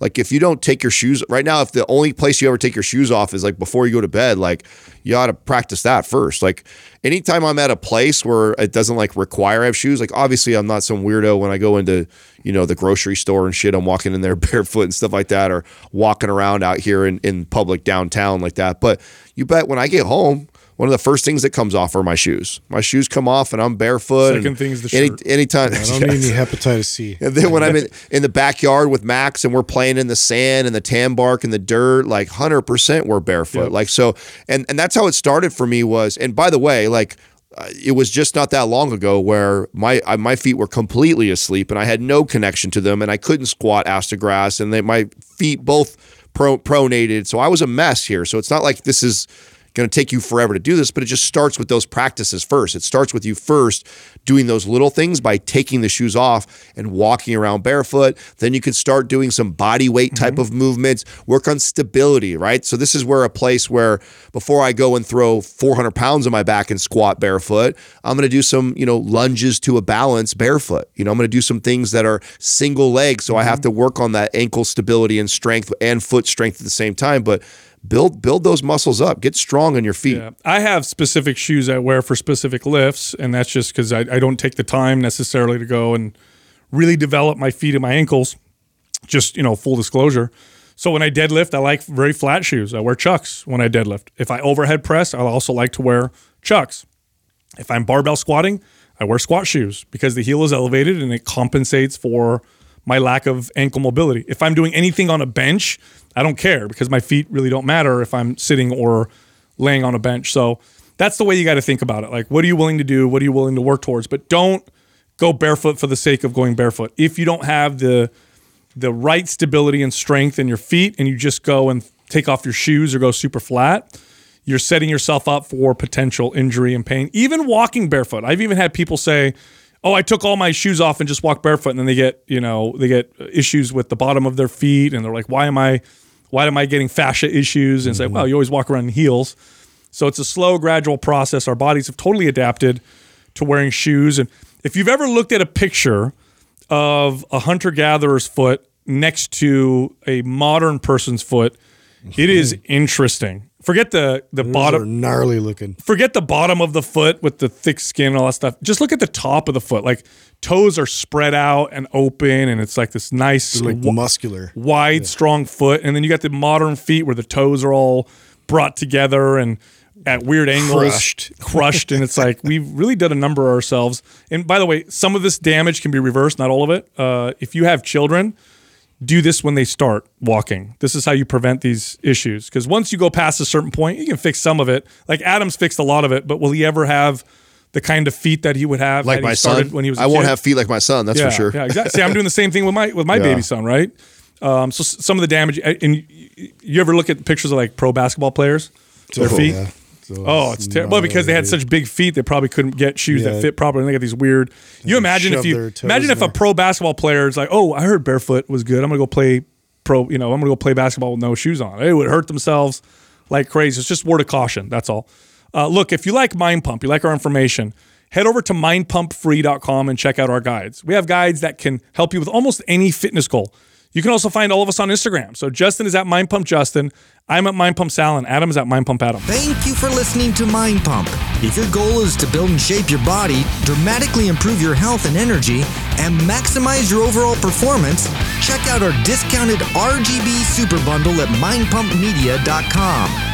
Like if you don't take your shoes right now, if the only place you ever take your shoes off is like before you go to bed, like you ought to practice that first. Like anytime I'm at a place where it doesn't like require I have shoes, like obviously I'm not some weirdo when I go into, you know, the grocery store and shit. I'm walking in there *laughs* barefoot and stuff like that, or walking around out here in, in public downtown like that. But you bet when I get home, one of the first things that comes off are my shoes. My shoes come off and I'm barefoot. Second and thing's the any, shirt. Anytime. i don't need any hepatitis c *laughs* And then when I'm in, in the backyard with Max and we're playing in the sand and the tan bark and the dirt, like hundred percent we're barefoot. Like so, and and that's how it started for me was. And by the way, like uh, it was just not that long ago where my my feet were completely asleep and I had no connection to them and I couldn't squat ass to grass and they, my feet both pro, pronated. So I was a mess here. So it's not like this is going to take you forever to do this, but it just starts with those practices first. It starts with you first doing those little things by taking the shoes off and walking around barefoot. Then you can start doing some body weight type mm-hmm. of movements, work on stability, right? So this is where a place where before I go and throw 400 pounds on my back and squat barefoot, I'm going to do some, you know, lunges to a balance barefoot. You know, I'm going to do some things that are single leg. So I have mm-hmm. to work on that ankle stability and strength and foot strength at the same time. But build build those muscles up. Get strong on your feet. Yeah. I have specific shoes I wear for specific lifts, and that's just because I, I don't take the time necessarily to go and really develop my feet and my ankles. Just, you know, full disclosure. So when I deadlift, I like very flat shoes. I wear chucks when I deadlift. If I overhead press, I also like to wear chucks. If I'm barbell squatting, I wear squat shoes because the heel is elevated and it compensates for my lack of ankle mobility. If I'm doing anything on a bench, I don't care because my feet really don't matter if I'm sitting or laying on a bench. So that's the way you got to think about it. Like, what are you willing to do? What are you willing to work towards? But don't go barefoot for the sake of going barefoot. If you don't have the the right stability and strength in your feet and you just go and take off your shoes or go super flat, you're setting yourself up for potential injury and pain. Even walking barefoot. I've even had people say, "Oh, I took all my shoes off and just walked barefoot," and then they get, you know, they get issues with the bottom of their feet, and they're like, "Why am I, why am I getting fascia issues?" And it's like, mm-hmm. "Well, you always walk around in heels." So it's a slow, gradual process. Our bodies have totally adapted to wearing shoes, and if you've ever looked at a picture of a hunter gatherer's foot next to a modern person's foot, it is *laughs* interesting. Forget the the Those are bottom gnarly looking forget the bottom of the foot with the thick skin and all that stuff. Just look at the top of the foot. Like toes are spread out and open and it's like this nice like wa- muscular wide, strong foot. And then you got the modern feet where the toes are all brought together and at weird angles, Crushed. crushed. And it's like we've really done a number ourselves. And by the way, some of this damage can be reversed, not all of it. Uh, if you have children, do this when they start walking. This is how you prevent these issues. Because once you go past a certain point, you can fix some of it. Like Adam's fixed a lot of it, but will he ever have the kind of feet that he would have Like my son, when he was? I I won't have feet like my son. That's yeah, for sure. Yeah, exactly. See, I'm doing the same thing with my with my *laughs* Yeah. baby son, right? Um, so some of the damage, and you- you ever look at pictures of like pro basketball players, their Oh, feet? yeah. Oh, it's terrible. Well, because they had such big feet, they probably couldn't get shoes that fit properly. And they got these weird. You imagine if you imagine if a pro basketball player is like, "Oh, I heard barefoot was good. I'm gonna go play pro. You know, I'm gonna go play basketball with no shoes on." They would hurt themselves like crazy. It's just word of caution. That's all. Uh, look, if you like Mind Pump, you like our information, head over to mindpumpfree.com and check out our guides. We have guides that can help you with almost any fitness goal. You can also find all of us on Instagram. So Justin is at Mind Pump Justin. I'm at Mind Pump Sal, and Adam is at Mind Pump Adam. Thank you for listening to Mind Pump. If your goal is to build and shape your body, dramatically improve your health and energy, and maximize your overall performance, check out our discounted RGB Super Bundle at mindpumpmedia.com.